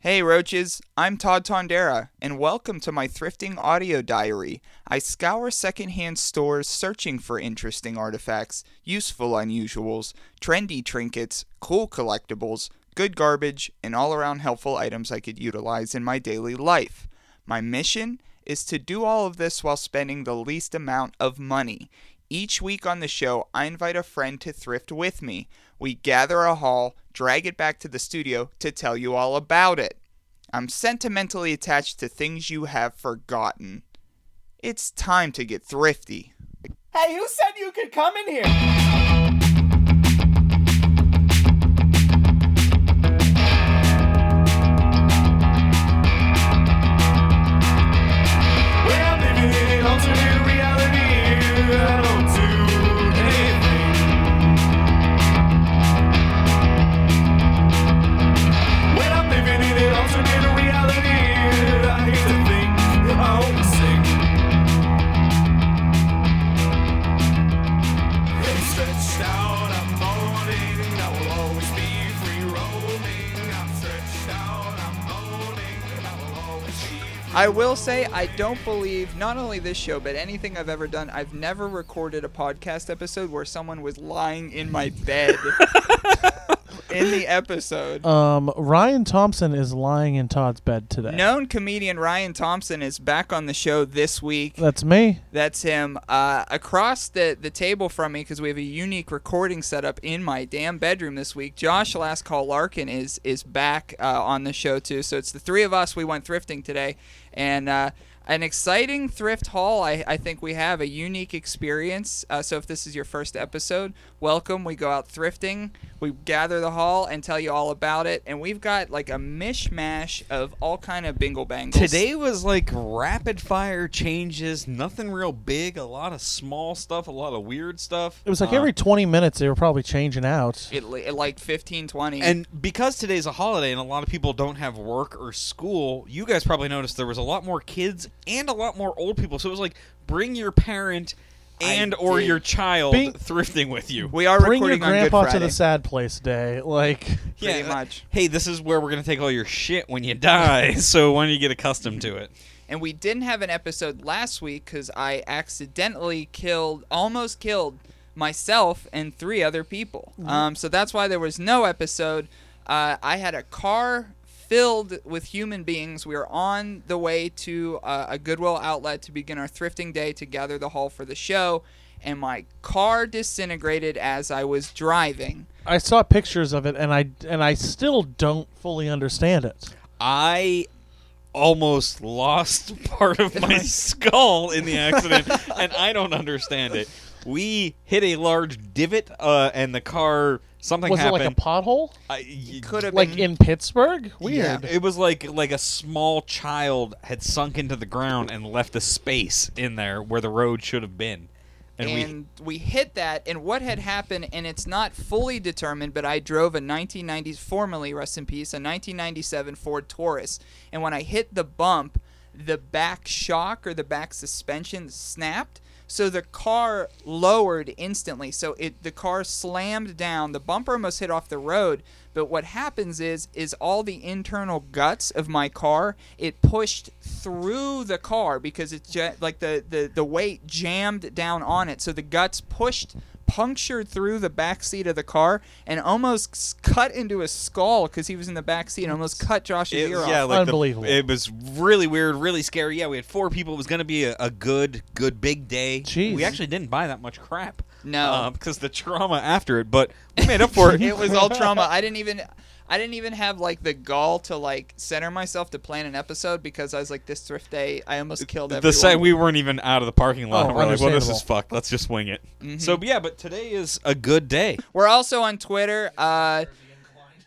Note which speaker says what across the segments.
Speaker 1: Hey Roaches, I'm Todd Tondera, and welcome to my thrifting audio diary. I scour secondhand stores searching for interesting artifacts, useful unusuals, trendy trinkets, cool collectibles, good garbage, and all around helpful items I could utilize in my daily life. My mission is to do all of this while spending the least amount of money. Each week on the show, I invite a friend to thrift with me. We gather a haul, drag it back to the studio to tell you all about it. I'm sentimentally attached to things you have forgotten. It's time to get thrifty.
Speaker 2: Hey, who said you could come in here? I will
Speaker 1: say, I don't believe not only this show, but anything I've ever done, I've never recorded a podcast episode where someone was lying in my bed in the episode.
Speaker 3: Um, Ryan Thompson is lying in Todd's bed today.
Speaker 1: Known comedian Ryan Thompson is back on the show this week.
Speaker 3: That's me.
Speaker 1: That's him. Uh, across the, the table from me, because we have a unique recording setup in my damn bedroom this week. Josh Last Call Larkin is is back uh, on the show too. So it's the three of us. We went thrifting today, and uh, an exciting thrift haul. I, I think we have a unique experience. Uh, so if this is your first episode, welcome. We go out thrifting. We gather the haul and tell you all about it. And we've got like a mishmash of all kind of bingle bangles.
Speaker 4: Today was like rapid fire changes, nothing real big, a lot of small stuff, a lot of weird stuff.
Speaker 3: It was like
Speaker 4: Uh,
Speaker 3: every 20 minutes they were probably changing out.
Speaker 1: it, it like 15, 20.
Speaker 4: and because today's a holiday and a lot of people don't have work or school, you guys probably noticed there was a lot more kids and a lot more old people. So it was like bring your parent and or
Speaker 1: did.
Speaker 4: your child
Speaker 3: Being-
Speaker 4: thrifting with you.
Speaker 1: we are
Speaker 3: Bring your
Speaker 1: recording on Good
Speaker 3: grandpa to the sad place day. Like,
Speaker 1: pretty
Speaker 4: uh,
Speaker 1: much.
Speaker 4: Hey, this is where we're gonna take all your shit when you die. so why don't you get accustomed to it?
Speaker 1: And we didn't have an episode last week because I accidentally killed, almost killed myself and three other people. Um, so that's why there was no episode. Uh, I had a car filled with human beings. We were on the way to uh, a Goodwill outlet to begin our thrifting day to gather the haul for the show. And my car disintegrated as I was driving.
Speaker 3: I saw pictures of it and I and I still don't fully understand it.
Speaker 4: I almost lost part of my skull in the accident, and I don't understand it. We hit a large divot, uh, and the car something
Speaker 3: Was it like a pothole?
Speaker 4: I- y-
Speaker 1: Could have
Speaker 3: Like
Speaker 1: been
Speaker 3: in Pittsburgh?
Speaker 4: yeah,
Speaker 3: Weird.
Speaker 4: it was like like a small child had sunk into the ground and left a space in there where the road should have been, and,
Speaker 1: and we, hit that and what had happened and it's not fully determined but i drove a 1990s formerly rest in peace a 1997 ford taurus and when i hit the bump the back shock or the back suspension snapped so the car lowered instantly. So it the car slammed down. The bumper almost hit off the road. But what happens is is all the internal guts of my car it pushed through the car because it's like the, the the weight jammed down on it. So the guts pushed punctured through the back seat of the car and almost cut into his skull because he was in the back seat and almost cut Josh's
Speaker 4: It,
Speaker 1: ear
Speaker 4: yeah,
Speaker 1: off.
Speaker 4: like the-
Speaker 3: Unbelievable.
Speaker 4: it was really weird, really scary. Yeah, we had four people. It was going to be a, a good, good big day.
Speaker 3: Jeez.
Speaker 4: We actually didn't buy that much crap.
Speaker 1: No.
Speaker 4: uh, because the trauma after it, but we made up for it.
Speaker 1: it was all trauma. I didn't even I didn't even have like the gall to like center myself to plan an episode because I was like this thrift day I almost killed everyone.
Speaker 4: the site we weren't even out of the parking lot.
Speaker 3: Oh,
Speaker 4: we're like, well, this is
Speaker 3: understandable.
Speaker 4: fucked. Let's just wing it.
Speaker 1: Mm-hmm.
Speaker 4: So, yeah, but today is a good day.
Speaker 1: We're also on Twitter. Uh,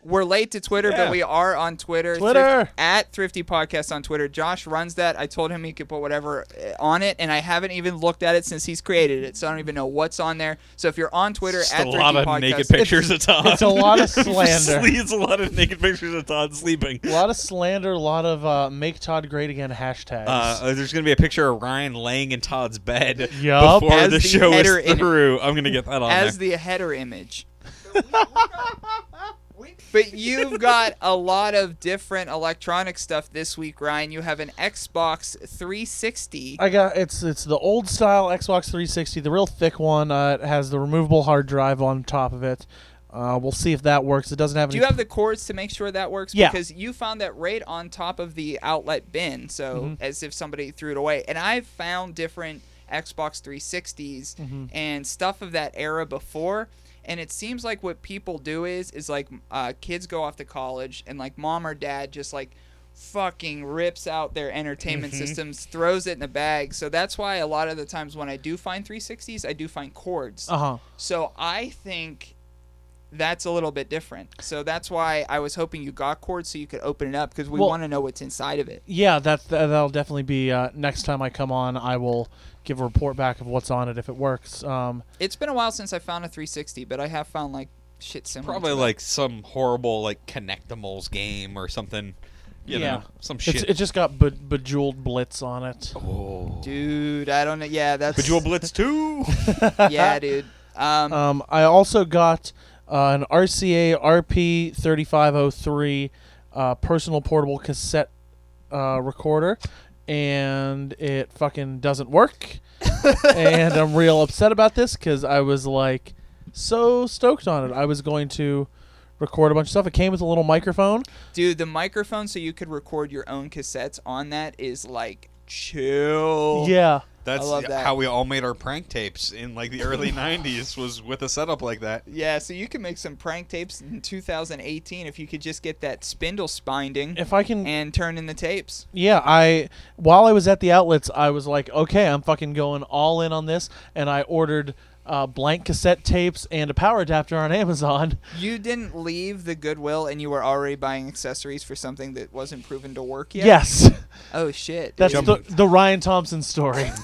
Speaker 1: we're late to Twitter,
Speaker 4: Yeah.
Speaker 1: but we are on Twitter.
Speaker 3: Twitter!
Speaker 1: Thrift- at Thrifty Podcast on Twitter. Josh runs that. I told him he could put whatever uh, on it, and I haven't even looked at it since he's created it, so I don't even know what's on there. So if you're on Twitter
Speaker 4: Just
Speaker 1: at
Speaker 4: a
Speaker 1: Thrifty
Speaker 4: lot of
Speaker 1: Podcast,
Speaker 4: naked pictures of Todd.
Speaker 3: it's a lot of slander.
Speaker 4: it's a lot of naked pictures of Todd sleeping.
Speaker 3: A lot of slander, a lot of uh, make Todd great again hashtags.
Speaker 4: Uh, there's going to be a picture of Ryan laying in Todd's bed
Speaker 3: Yup.
Speaker 4: before the,
Speaker 1: the
Speaker 4: show is
Speaker 1: header in-
Speaker 4: through. I'm going to get that on
Speaker 1: as
Speaker 4: there.
Speaker 1: the header image. but you've got a lot of different electronic stuff this week, Ryan. You have an Xbox 360.
Speaker 3: I got it's it's the old style Xbox 360, the real thick one. Uh, it has the removable hard drive on top of it. Uh, we'll see if that works. It doesn't have
Speaker 1: Do
Speaker 3: any.
Speaker 1: you have the cords to make sure that works?
Speaker 3: Yeah.
Speaker 1: Because you found that right on top of the outlet bin, so
Speaker 3: Mhm.
Speaker 1: as if somebody threw it away. And I've found different Xbox 360s
Speaker 3: Mhm.
Speaker 1: and stuff of that era before. And it seems like what people do is is like uh, kids go off to college and like mom or dad just like fucking rips out their entertainment systems, throws it in a bag. So that's why a lot of the times when I do find 360s, I do find cords.
Speaker 3: Uh huh.
Speaker 1: So I think that's a little bit different. So that's why I was hoping you got cords so you could open it up because we
Speaker 3: Well-
Speaker 1: want to know what's inside of it.
Speaker 3: Yeah, that that- that'll definitely be uh, next time I come on. I will give a report back of what's on it if it works. Um,
Speaker 1: It's been a while since I found a 360, but I have found like shit similar.
Speaker 4: Probably
Speaker 1: to that.
Speaker 4: like some horrible like Connectimals game or something. You
Speaker 3: Yeah.
Speaker 4: know, some
Speaker 3: it's,
Speaker 4: shit.
Speaker 3: it just got be- bejeweled blitz on it.
Speaker 4: oh.
Speaker 1: dude. I don't know. Yeah, that's
Speaker 4: Bejeweled Blitz 2.
Speaker 1: yeah, dude. Um,
Speaker 3: Um, I also got uh, an RCA RP thirty five oh three uh, personal portable cassette uh, recorder, and it fucking doesn't work. and I'm real upset about this because I was like so stoked on it. I was going to record a bunch of stuff. It came with a little microphone.
Speaker 1: dude, the microphone so you could record your own cassettes on that is like chill.
Speaker 3: Yeah.
Speaker 4: That's
Speaker 1: love that.
Speaker 4: how we all made our prank tapes in like the early 90s was with a setup like that.
Speaker 1: Yeah, so you can make some prank tapes in 2018 if you could just get that spindle spinding
Speaker 3: If I can
Speaker 1: and turn in the tapes.
Speaker 3: Yeah, I while I was at the outlets, I was like, okay, I'm fucking going all in on this, and I ordered uh, blank cassette tapes and a power adapter on Amazon.
Speaker 1: You didn't leave the Goodwill and you were already buying accessories for something that wasn't proven to work yet?
Speaker 3: Yes,
Speaker 1: Oh, shit.
Speaker 3: that's
Speaker 1: dude.
Speaker 3: the, the Ryan Thompson story.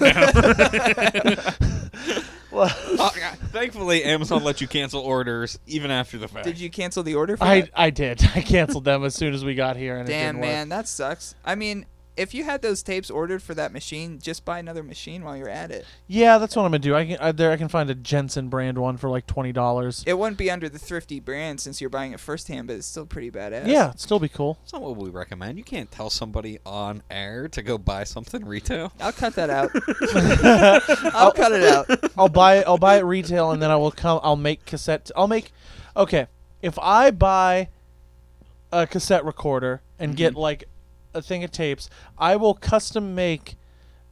Speaker 3: well,
Speaker 4: Uh, thankfully, Amazon let you cancel orders even after the fact.
Speaker 1: Did you cancel the order for
Speaker 3: I
Speaker 1: that?
Speaker 3: I did. I canceled them as soon as we got here, and it
Speaker 1: Damn,
Speaker 3: didn't work.
Speaker 1: man, that sucks. I mean, if you had those tapes ordered for that machine, just buy another machine while you're at it.
Speaker 3: Yeah, that's what I'm gonna do. I can I, there I can find a Jensen brand one for like twenty dollars.
Speaker 1: It wouldn't be under the thrifty brand since you're buying it firsthand, but it's still pretty badass.
Speaker 3: Yeah, it'd still be cool.
Speaker 4: That's not what we recommend. You can't tell somebody on air to go buy something retail.
Speaker 1: I'll cut that out. I'll cut it out.
Speaker 3: I'll buy it. I'll buy it retail, and then I will come. I'll make cassette. I'll make. Okay, if I buy a cassette recorder and get
Speaker 1: Mm-hmm.
Speaker 3: like a thing of tapes, I will custom make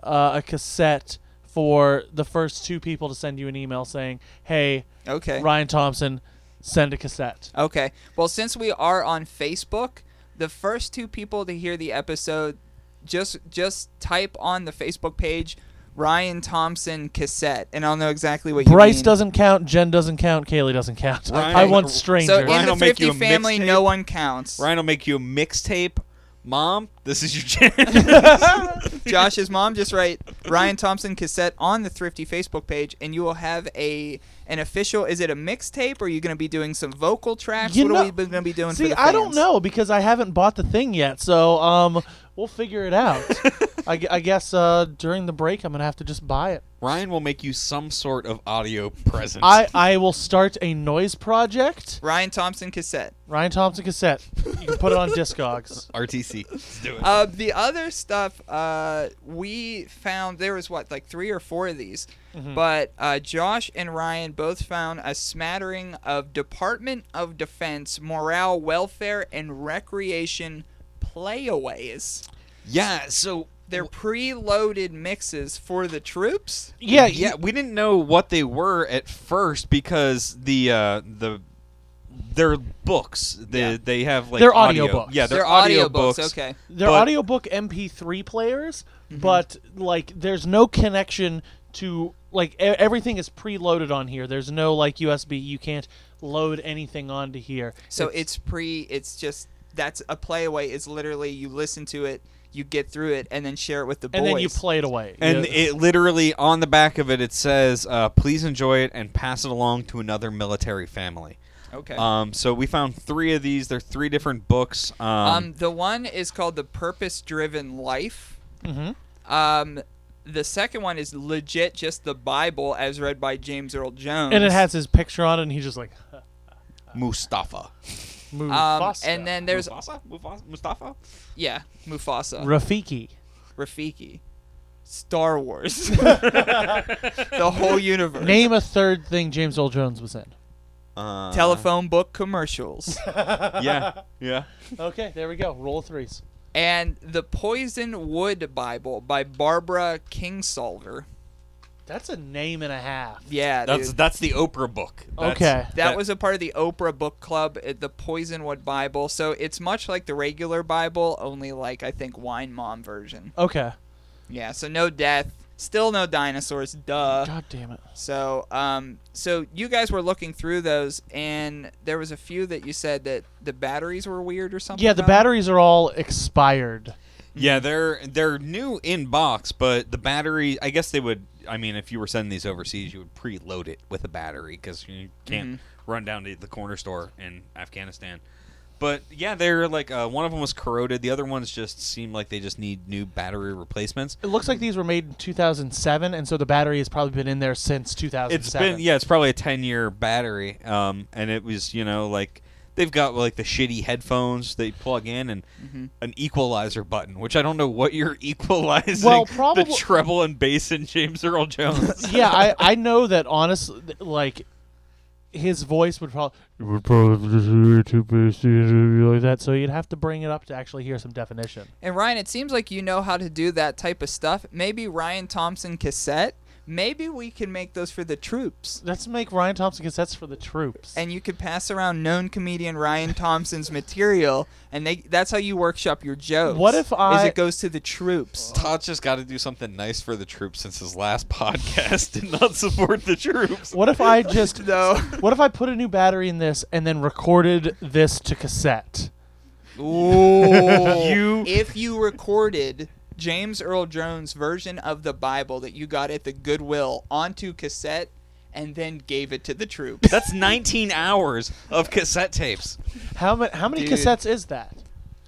Speaker 3: uh, a cassette for the first two people to send you an email saying, "Hey,
Speaker 1: Okay.
Speaker 3: Ryan Thompson, send a cassette."
Speaker 1: Okay. Well, since we are on Facebook, the first two people to hear the episode, just just type on the Facebook page Ryan Thompson cassette, and I'll know exactly what you
Speaker 3: Bryce
Speaker 1: mean.
Speaker 3: doesn't count. Jen doesn't count. Kaylee doesn't count.
Speaker 4: Ryan-
Speaker 3: I want strangers.
Speaker 1: So
Speaker 3: stranger.
Speaker 1: in
Speaker 4: Ryan
Speaker 1: the
Speaker 4: will make you
Speaker 1: Thrifty
Speaker 4: a
Speaker 1: family, no one counts.
Speaker 4: Ryan will make you a mixtape. Mom, this is your chance.
Speaker 1: Josh's mom just write Ryan Thompson cassette on the Thrifty Facebook page, and you will have a an official. Is it a mixtape, or are you going to be doing some vocal tracks?
Speaker 3: You
Speaker 1: what
Speaker 3: know-
Speaker 1: are we going to be doing? for
Speaker 3: See,
Speaker 1: the
Speaker 3: I don't know because I haven't bought the thing yet. So, um, we'll figure it out. I, I guess uh, during the break, I'm gonna have to just buy it.
Speaker 4: Ryan will make you some sort of audio presence.
Speaker 3: I, I will start a noise project.
Speaker 1: Ryan Thompson cassette.
Speaker 3: Ryan Thompson cassette. You can put it on Discogs.
Speaker 4: RTC. Let's do it.
Speaker 1: Uh, the other stuff uh, we found there was what like three or four of these, but uh, Josh and Ryan both found a smattering of Department of Defense morale, welfare, and recreation playaways.
Speaker 4: yeah, so
Speaker 1: They're preloaded mixes for the troops.
Speaker 3: Yeah,
Speaker 4: yeah, we didn't know what they were at first because the uh, the they're books. They
Speaker 1: Yeah.
Speaker 4: they have like
Speaker 3: They're
Speaker 4: audio.
Speaker 3: audiobooks.
Speaker 4: Yeah, they're,
Speaker 1: They're
Speaker 4: audio books.
Speaker 1: Okay.
Speaker 3: They're
Speaker 4: But-
Speaker 3: audiobook MP3 players, but like there's no connection to like e- everything is preloaded on here. There's no like USB. You can't load anything onto here.
Speaker 1: So it's, pre. It's just that's a playaway. Is literally you listen to it, you get through it, and then share it with the boys.
Speaker 3: and then you play it away.
Speaker 4: And
Speaker 3: Yeah.
Speaker 4: it literally on the back of it it says, uh, "Please enjoy it and pass it along to another military family."
Speaker 1: okay.
Speaker 4: Um, so we found three of these. They're three different books. Um,
Speaker 1: Um, the one is called the Purpose Driven Life.
Speaker 3: Mm-hmm.
Speaker 1: Um, the second one is legit just the Bible as read by James Earl Jones.
Speaker 3: and it has his picture on it, and he's just like,
Speaker 4: Mustafa.
Speaker 1: Um,
Speaker 3: Mufasa.
Speaker 1: and then there's
Speaker 4: Mufasa? Mufasa? Mustafa?
Speaker 1: yeah, Mufasa,
Speaker 3: Rafiki.
Speaker 1: Rafiki, Star Wars, the whole universe.
Speaker 3: Name a third thing James Earl Jones was in.
Speaker 4: Uh,
Speaker 1: telephone book commercials.
Speaker 4: Yeah, yeah.
Speaker 3: Okay, there we go. Roll of threes.
Speaker 1: and the Poisonwood Bible by Barbara Kingsolver.
Speaker 3: That's a name and a half.
Speaker 1: Yeah,
Speaker 4: That's
Speaker 1: dude.
Speaker 4: that's the Oprah book. That's-
Speaker 3: Okay.
Speaker 1: that was a part of the Oprah Book Club, uh, the Poisonwood Bible. So it's much like the regular Bible, only like I think Wine Mom version.
Speaker 3: Okay.
Speaker 1: Yeah, so no death, still no dinosaurs, duh.
Speaker 3: God damn it.
Speaker 1: So, um, so you guys were looking through those, and there was a few that you said that the batteries were weird or something.
Speaker 3: Yeah, the
Speaker 1: about 'em?
Speaker 3: batteries are all expired.
Speaker 4: Yeah, they're they're new in box, but the battery. I guess they would. I mean, if you were sending these overseas, you would preload it with a battery because you can't
Speaker 1: Mhm.
Speaker 4: run down to the corner store in Afghanistan. But yeah, they're like uh, one of them was corroded. The other ones just seem like they just need new battery replacements.
Speaker 3: It looks like these were made in 2007, and so the battery has probably been in there since 2007.
Speaker 4: It's been yeah, it's probably a ten year battery. Um, and it was you know like they've got like the shitty headphones they plug in and
Speaker 1: Mhm.
Speaker 4: an equalizer button, which I don't know what you're equalizing.
Speaker 3: Well,
Speaker 4: the
Speaker 3: probably-
Speaker 4: treble and bass in James Earl Jones.
Speaker 3: yeah, I, I know that honestly, like his voice would probably you would probably just hear too basic like that, so you'd have to bring it up to actually hear some definition.
Speaker 1: And Ryan, it seems like you know how to do that type of stuff. Maybe Ryan Thompson cassette. Maybe we can make those for the troops.
Speaker 3: Let's make Ryan Thompson cassettes for the troops.
Speaker 1: And you could pass around known comedian Ryan Thompson's material, and they that's how you workshop your jokes.
Speaker 3: What if
Speaker 1: Is
Speaker 3: I-
Speaker 1: it goes to the troops?
Speaker 4: Todd's just got to do something nice for the troops since his last podcast did not support the troops.
Speaker 3: what if I just
Speaker 1: No.
Speaker 3: What if I put a new battery in this and then recorded this to cassette?
Speaker 1: Ooh.
Speaker 4: You-
Speaker 1: if you recorded James Earl Jones' version of the Bible that you got at the Goodwill onto cassette and then gave it to the troops.
Speaker 4: That's 19 hours of cassette tapes.
Speaker 3: How many how many
Speaker 1: Dude.
Speaker 3: cassettes is that?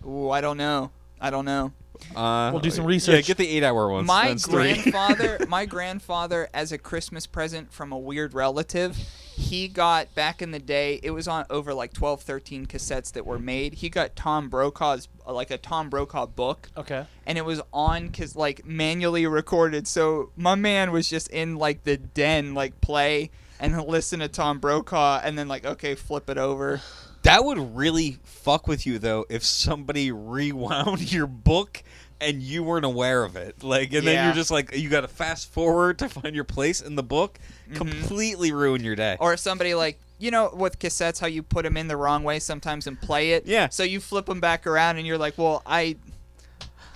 Speaker 1: Ooh, I don't know. I don't know.
Speaker 4: Uh,
Speaker 3: We'll do some
Speaker 4: Yeah,
Speaker 3: research.
Speaker 4: get the eight hour ones.
Speaker 1: My
Speaker 4: That's
Speaker 1: grandfather, my grandfather, as a Christmas present from a weird relative, he got back in the day. It was on over like 12, 13 cassettes that were made. He got Tom Brokaw's like a Tom Brokaw book,
Speaker 3: Okay.
Speaker 1: and it was on cause like manually recorded. So my man was just in like the den, like play and listen to Tom Brokaw, and then like okay, flip it over.
Speaker 4: That would really fuck with you though if somebody rewound your book and you weren't aware of it. Like and then you're just like you got to fast forward to find your place in the book. Mm-hmm. Completely ruin your day.
Speaker 1: Or somebody like you know with cassettes how you put them in the wrong way sometimes and play it.
Speaker 4: Yeah.
Speaker 1: So you flip them back around and you're like, well, I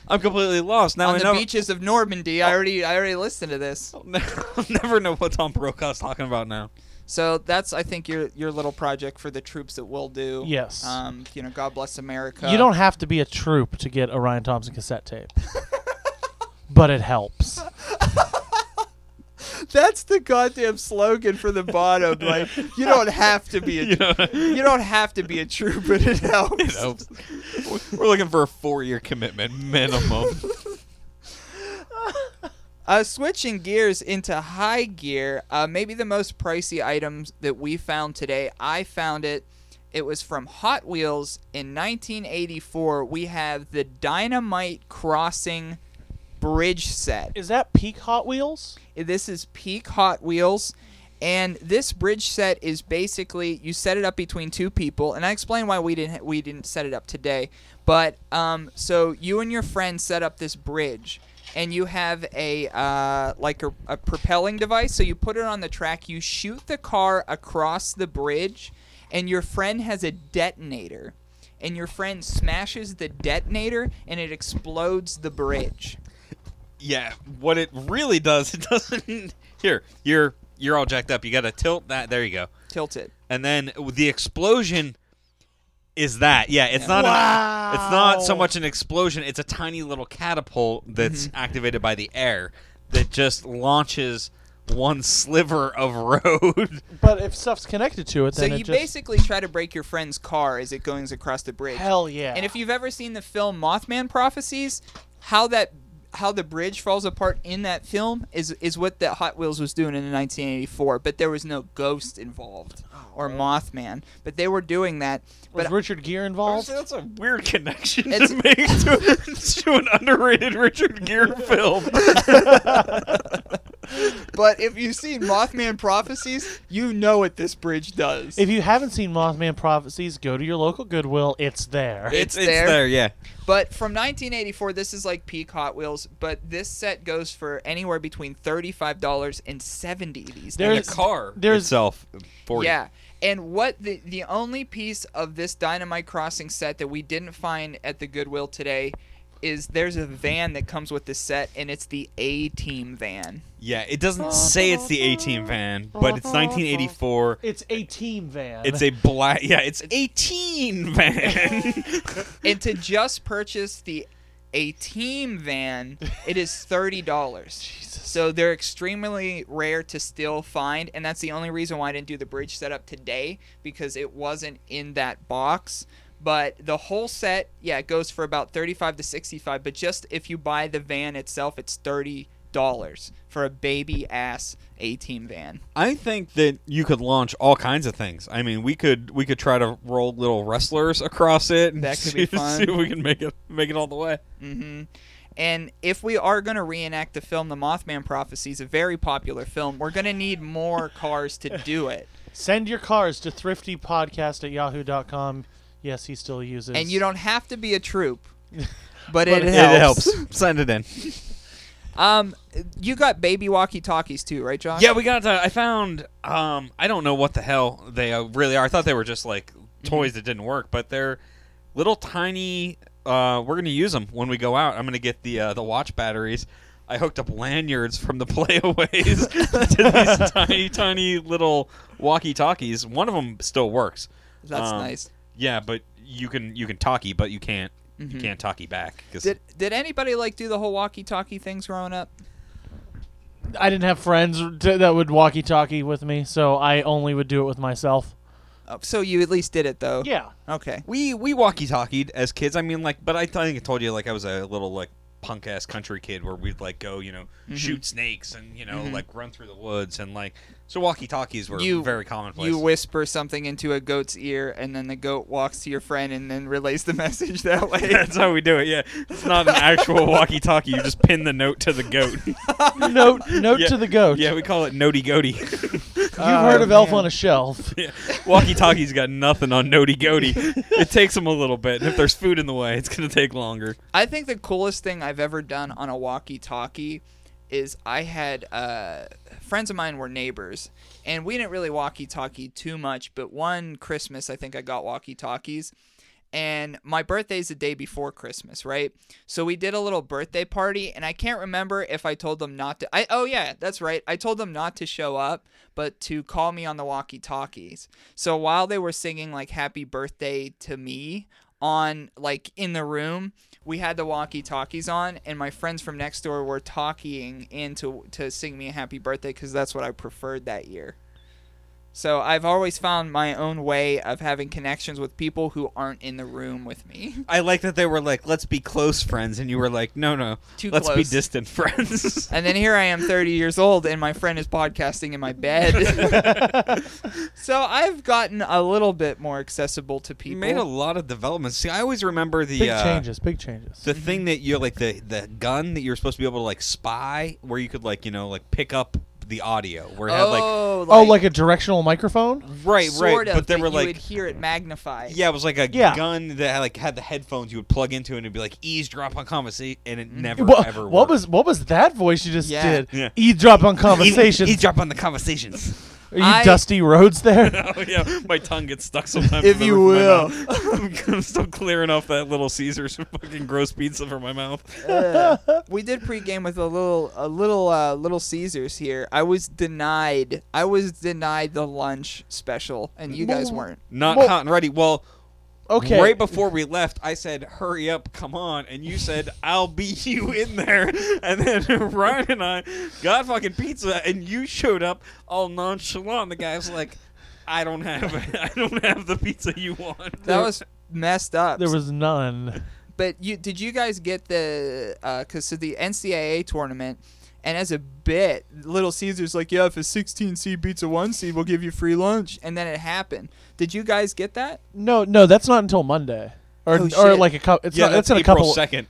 Speaker 4: I'm completely lost now.
Speaker 1: on
Speaker 4: I
Speaker 1: the
Speaker 4: know,
Speaker 1: beaches of Normandy. I oh. already I already listened to this.
Speaker 4: I'll never know what Tom Brokaw's talking about now.
Speaker 1: So that's I think your your little project for the troops that we'll do.
Speaker 3: Yes.
Speaker 1: Um, you know, God bless America.
Speaker 3: you don't have to be a troop to get a Ryan Thompson cassette tape. but it helps.
Speaker 1: That's the goddamn slogan for the bottom. Like you don't have to be a
Speaker 4: You know,
Speaker 1: you don't have to be a troop, but it helps.
Speaker 4: it helps. We're looking for a four year commitment minimum.
Speaker 1: Uh, switching gears into high gear, uh, maybe the most pricey items that we found today. I found it. It was from Hot Wheels in 1984. We have the Dynamite Crossing bridge set.
Speaker 3: Is that peak Hot Wheels?
Speaker 1: This is peak Hot Wheels. And this bridge set is basically you set it up between two people, and I explain why we didn't we didn't set it up today. But um, so you and your friend set up this bridge, and you have a uh, like a, a propelling device. So you put it on the track, you shoot the car across the bridge, and your friend has a detonator, and your friend smashes the detonator, and it explodes the bridge.
Speaker 4: Yeah, what it really does, it doesn't. Here, you're you're all jacked up. You got to tilt that. There you go.
Speaker 1: Tilt it.
Speaker 4: And then the explosion is that. Yeah, it's not.
Speaker 3: Wow.
Speaker 4: An, it's not so much an explosion. It's a tiny little catapult that's
Speaker 1: Mm-hmm.
Speaker 4: activated by the air that just launches one sliver of road.
Speaker 3: But if stuff's connected to it,
Speaker 1: So you
Speaker 3: it just
Speaker 1: basically try to break your friend's car as it goes across the bridge.
Speaker 3: hell yeah.
Speaker 1: And if you've ever seen the film Mothman Prophecies, how that how the bridge falls apart in that film is is what the Hot Wheels was doing in 1984, but there was no ghost involved oh, or Mothman, but they were doing that.
Speaker 3: Was
Speaker 1: But
Speaker 3: Richard Gere involved?
Speaker 4: Honestly, that's a weird connection
Speaker 1: It's-
Speaker 4: to make to, to an underrated Richard Gere film.
Speaker 1: but if you've seen Mothman Prophecies, you know what this bridge does.
Speaker 3: If you haven't seen Mothman Prophecies, go to your local Goodwill. It's there.
Speaker 1: It's
Speaker 4: it's
Speaker 1: there.
Speaker 4: there, yeah.
Speaker 1: But from 1984, this is like peak Hot Wheels. But this set goes for anywhere between thirty-five dollars and seventy these
Speaker 3: There's-
Speaker 1: days.
Speaker 4: the car
Speaker 3: there's-
Speaker 4: itself, forty.
Speaker 1: Yeah. And what the the only piece of this Dynamite Crossing set that we didn't find at the Goodwill today is there's a van that comes with the set and it's the A Team van.
Speaker 4: Yeah, it doesn't say it's the A Team van, but it's 1984.
Speaker 3: It's a team van.
Speaker 4: It's a black. Yeah, it's 18 van.
Speaker 1: and to just purchase the A Team van, it is thirty dollars. So they're extremely rare to still find, and that's the only reason why I didn't do the bridge setup today because it wasn't in that box. But the whole set, yeah, it goes for about thirty-five to sixty-five. But just if you buy the van itself, it's thirty dollars for a baby ass A Team van.
Speaker 4: I think that you could launch all kinds of things. I mean, we could we could try to roll little wrestlers across it. And
Speaker 1: That could
Speaker 4: see,
Speaker 1: be fun.
Speaker 4: See if we can make it make it all the way.
Speaker 1: mm-hmm. And if we are going to reenact the film The Mothman Prophecies, a very popular film, we're going to need more cars to do it.
Speaker 3: Send your cars to thriftypodcast at yahoo.com. Yes, he still uses.
Speaker 1: And you don't have to be a troop, but,
Speaker 3: But
Speaker 1: it,
Speaker 3: it
Speaker 1: helps.
Speaker 4: It helps. Send it in.
Speaker 1: Um, you got baby walkie-talkies too, right, Josh?
Speaker 4: Yeah, we got. Uh, I found. Um, I don't know what the hell they uh, really are. I thought they were just like toys that didn't work, but they're little tiny. Uh, we're gonna use them when we go out. I'm gonna get the uh, the watch batteries. I hooked up lanyards from the playaways to these tiny, tiny little walkie-talkies. One of them still works.
Speaker 1: That's
Speaker 4: Um,
Speaker 1: nice.
Speaker 4: Yeah, but you can you can talkie, but you can't you
Speaker 1: Mhm.
Speaker 4: can't talkie back. 'cause-
Speaker 1: Did did anybody like do the whole walkie-talkie things growing up?
Speaker 3: I didn't have friends to, that would walkie-talkie with me, so I only would do it with myself.
Speaker 1: Oh, so you at least did it though.
Speaker 3: Yeah.
Speaker 1: Okay.
Speaker 4: we we walkie talkied as kids. I mean, like, but I, th- I think I told you like I was a little like punk ass country kid where we'd like go, you know,
Speaker 1: Mm-hmm.
Speaker 4: shoot snakes and you know
Speaker 1: Mhm.
Speaker 4: like run through the woods and like so walkie talkies were
Speaker 1: You-
Speaker 4: very commonplace.
Speaker 1: You whisper something into a goat's ear, and then the goat walks to your friend and then relays the message that way.
Speaker 4: That's how we do it. Yeah, it's not an actual walkie talkie. You just pin the note to the goat.
Speaker 3: note note
Speaker 4: Yeah.
Speaker 3: to the goat.
Speaker 4: yeah, we call it notey goaty.
Speaker 3: You've
Speaker 1: Oh,
Speaker 3: heard of Elf on a Shelf.
Speaker 4: yeah. Walkie talkie's got nothing on notey goaty. It takes them a little bit. And if there's food in the way, it's gonna take longer.
Speaker 1: I think the coolest thing I've ever done on a walkie-talkie is I had uh, friends of mine were neighbors, and we didn't really walkie-talkie too much. But one Christmas, I think I got walkie-talkies, and my birthday's the day before Christmas, right? So we did a little birthday party, and I can't remember if I told them not to. I oh yeah, that's right. I told them not to show up, but to call me on the walkie-talkies. So while they were singing like "Happy Birthday" to me on like in the room, we had the walkie-talkies on, and my friends from next door were talking in to to sing me a happy birthday because that's what I preferred that year. So I've always found my own way of having connections with people who aren't in the room with me.
Speaker 4: I like that they were like, "Let's be close friends," and you were like, "No, no,
Speaker 1: Too
Speaker 4: let's be distant friends."
Speaker 1: And then here I am 30 years old and my friend is podcasting in my bed. so I've gotten a little bit more accessible to
Speaker 4: You
Speaker 1: people.
Speaker 4: made a lot of developments. See, I always remember the
Speaker 3: Big
Speaker 4: uh,
Speaker 3: changes. Big changes.
Speaker 4: the thing that you're like the the gun that you're supposed to be able to like spy, where you could like you know like pick up the audio, where it had like
Speaker 1: oh,
Speaker 3: oh, like a directional microphone.
Speaker 4: right,
Speaker 1: sort
Speaker 4: right,
Speaker 1: of,
Speaker 4: but there
Speaker 1: but
Speaker 4: were
Speaker 1: you
Speaker 4: like
Speaker 1: would hear it magnified.
Speaker 4: yeah, it was like a
Speaker 3: Yeah.
Speaker 4: gun that had, like had the headphones you would plug into, and it'd be like eavesdrop on conversation, and it mm-hmm. never
Speaker 3: What,
Speaker 4: ever.
Speaker 3: what
Speaker 4: worked.
Speaker 3: was what was that voice you just
Speaker 1: Yeah.
Speaker 3: did?
Speaker 4: Yeah.
Speaker 3: Eavesdrop on conversations.
Speaker 4: Eavesdrop on the conversations.
Speaker 3: Are you
Speaker 1: I-
Speaker 3: Dusty Rhodes there?
Speaker 4: oh yeah, my tongue gets stuck sometimes.
Speaker 1: If
Speaker 4: in the
Speaker 1: you
Speaker 4: roof of my mouth. I'm still clearing off that Little Caesars fucking gross pizza from my mouth.
Speaker 1: Uh, we did pregame with a little, a little, uh, little Caesars here. I was denied. I was denied the lunch special, and you guys weren't.
Speaker 4: Not
Speaker 3: Well-
Speaker 4: hot and ready. Well,
Speaker 3: Okay.
Speaker 4: Right before we left, I said, "Hurry up, come on!" And you said, "I'll beat you in there." And then Ryan and I got fucking pizza, and you showed up all nonchalant. The guy's like, "I don't have, I don't have the pizza you want."
Speaker 1: That was messed up.
Speaker 3: There was none.
Speaker 1: but you did you guys get the uh, because of the NCAA tournament? And as a bit, Little Caesars like, yeah, if a 16 seed beats a one seed, we'll give you free lunch. And then it happened. Did you guys get that?
Speaker 3: No, no, that's not until Monday, or
Speaker 1: Oh,
Speaker 3: or like a couple. It's
Speaker 4: yeah,
Speaker 3: not.
Speaker 4: that's
Speaker 3: It's in a couple.
Speaker 4: second.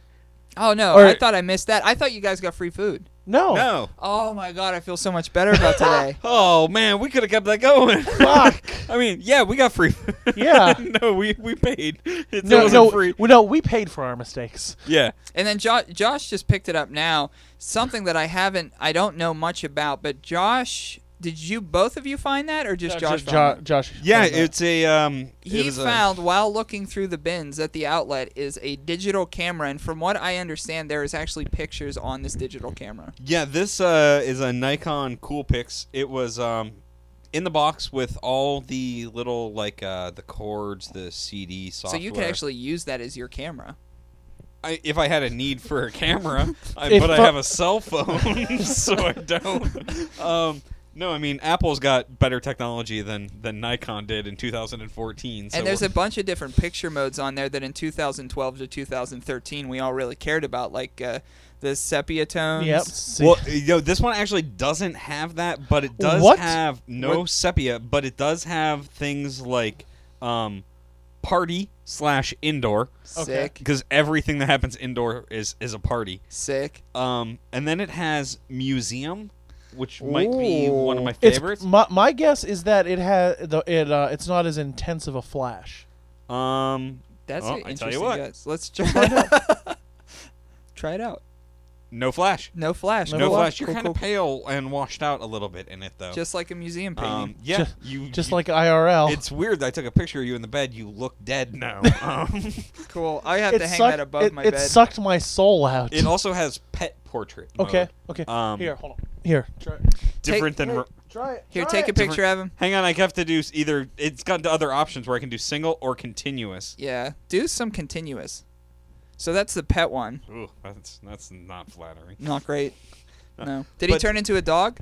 Speaker 1: Oh no,
Speaker 3: Or-
Speaker 1: I thought I missed that. I thought you guys got free food.
Speaker 3: No.
Speaker 4: No.
Speaker 1: Oh my god, I feel so much better about today.
Speaker 4: Oh man, we could have kept that going.
Speaker 3: Fuck.
Speaker 4: I mean, yeah, we got free.
Speaker 3: Yeah.
Speaker 4: no, we we paid. It
Speaker 3: No, no,
Speaker 4: free.
Speaker 3: well, no, we paid for our mistakes.
Speaker 4: Yeah.
Speaker 1: And then jo- Josh just picked it up now. Something that I haven't, I don't know much about. But Josh, did you both of you find that, or just
Speaker 3: No,
Speaker 1: Josh?
Speaker 3: just
Speaker 1: found
Speaker 3: Jo- Josh.
Speaker 4: Yeah,
Speaker 3: found
Speaker 4: it's a um. it
Speaker 1: He
Speaker 4: a-
Speaker 1: found while looking through the bins at the outlet is a digital camera, and from what I understand, there is actually pictures on this digital camera.
Speaker 4: Yeah, this uh, is a Nikon Coolpix. It was um, in the box with all the little like uh, the cords, the CD software.
Speaker 1: So you could actually use that as your camera.
Speaker 4: I, if I had a need for a camera, I, but I have a cell phone, so I don't. Um, no, I mean Apple's got better technology than than Nikon did in 2014. So
Speaker 1: and there's a bunch of different picture modes on there that in 2012 to 2013 we all really cared about, like uh, the sepia tones.
Speaker 3: Yep. see.
Speaker 4: Well, you know, this one actually doesn't have that, but it does
Speaker 3: What?
Speaker 4: have no
Speaker 1: What?
Speaker 4: sepia, but it does have things like um, party slash indoor,
Speaker 1: Sick.
Speaker 4: because everything that happens indoor is is a party.
Speaker 1: Sick.
Speaker 4: Um, and then it has museum, which might be one of my
Speaker 3: It's
Speaker 4: favorites.
Speaker 3: my, my guess is that it has the it uh, it's not as intense of a flash.
Speaker 4: Um,
Speaker 1: That's
Speaker 4: Well,
Speaker 1: an
Speaker 4: I tell
Speaker 1: interesting
Speaker 4: you what.
Speaker 1: guess. Let's try it out. try it out.
Speaker 4: no flash.
Speaker 1: No flash.
Speaker 3: No
Speaker 4: No
Speaker 3: Cool.
Speaker 4: flash. You're
Speaker 1: Cool,
Speaker 4: kind of
Speaker 1: cool.
Speaker 4: pale and washed out a little bit in it, though.
Speaker 1: Just like a museum painting.
Speaker 4: um, yeah,
Speaker 3: Just-
Speaker 4: you
Speaker 3: Just
Speaker 4: you-
Speaker 3: like IRL.
Speaker 4: It's weird. I took a picture of you in the bed. You look dead now. Um,
Speaker 1: cool. I have
Speaker 3: it
Speaker 1: to hang
Speaker 3: sucked,
Speaker 1: that above
Speaker 3: it,
Speaker 1: my
Speaker 3: it
Speaker 1: bed.
Speaker 3: sucked my soul out.
Speaker 4: it also has pet portrait.
Speaker 3: okay.
Speaker 4: mode.
Speaker 3: Okay.
Speaker 4: Um,
Speaker 3: Here, hold on. Here. Try,
Speaker 4: Different than.
Speaker 3: Here, try it.
Speaker 1: Here,
Speaker 3: try
Speaker 1: take a
Speaker 3: it.
Speaker 1: picture of him.
Speaker 4: Hang on, I have to do s- either. It's got the other options where I can do single or continuous.
Speaker 1: Yeah. Do some continuous. So that's the pet one.
Speaker 4: Ooh, that's that's not flattering.
Speaker 1: Not great. No. Did he
Speaker 4: But-
Speaker 1: turn into a dog?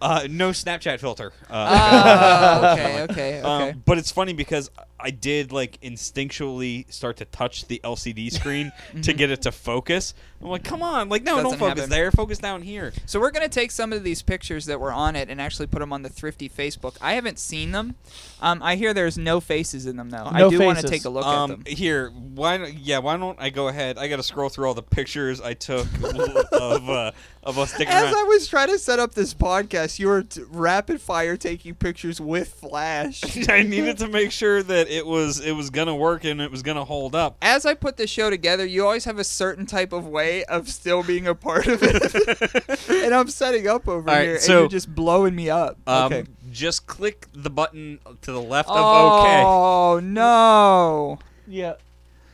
Speaker 4: Uh, no Snapchat filter. Uh,
Speaker 1: Oh, okay, okay, okay.
Speaker 4: Um, but it's funny because I did like instinctually start to touch the LCD screen to get it to focus. I'm like, come on, like no,
Speaker 1: Doesn't
Speaker 4: don't focus
Speaker 1: happen.
Speaker 4: there, focus down here.
Speaker 1: So we're gonna take some of these pictures that were on it and actually put them on the Thrifty Facebook. I haven't seen them. Um, I hear there's no faces in them though. I do want to
Speaker 3: faces.
Speaker 1: take a look
Speaker 4: um,
Speaker 1: at them.
Speaker 4: Here, why? don't- Yeah, why don't I go ahead? I got to scroll through all the pictures I took of uh, of us sticking
Speaker 1: As
Speaker 4: around.
Speaker 1: I was trying to set up this podcast, you were t- rapid fire taking pictures with flash.
Speaker 4: I needed to make sure that it was it was gonna work and it was gonna hold up.
Speaker 1: As I put the show together, you always have a certain type of way of still being a part of it. and I'm setting up over
Speaker 4: All right,
Speaker 1: here, and you're just blowing me up.
Speaker 4: Um,
Speaker 1: okay.
Speaker 4: Just click the button to the left of OK.
Speaker 1: Oh no!
Speaker 3: Yeah.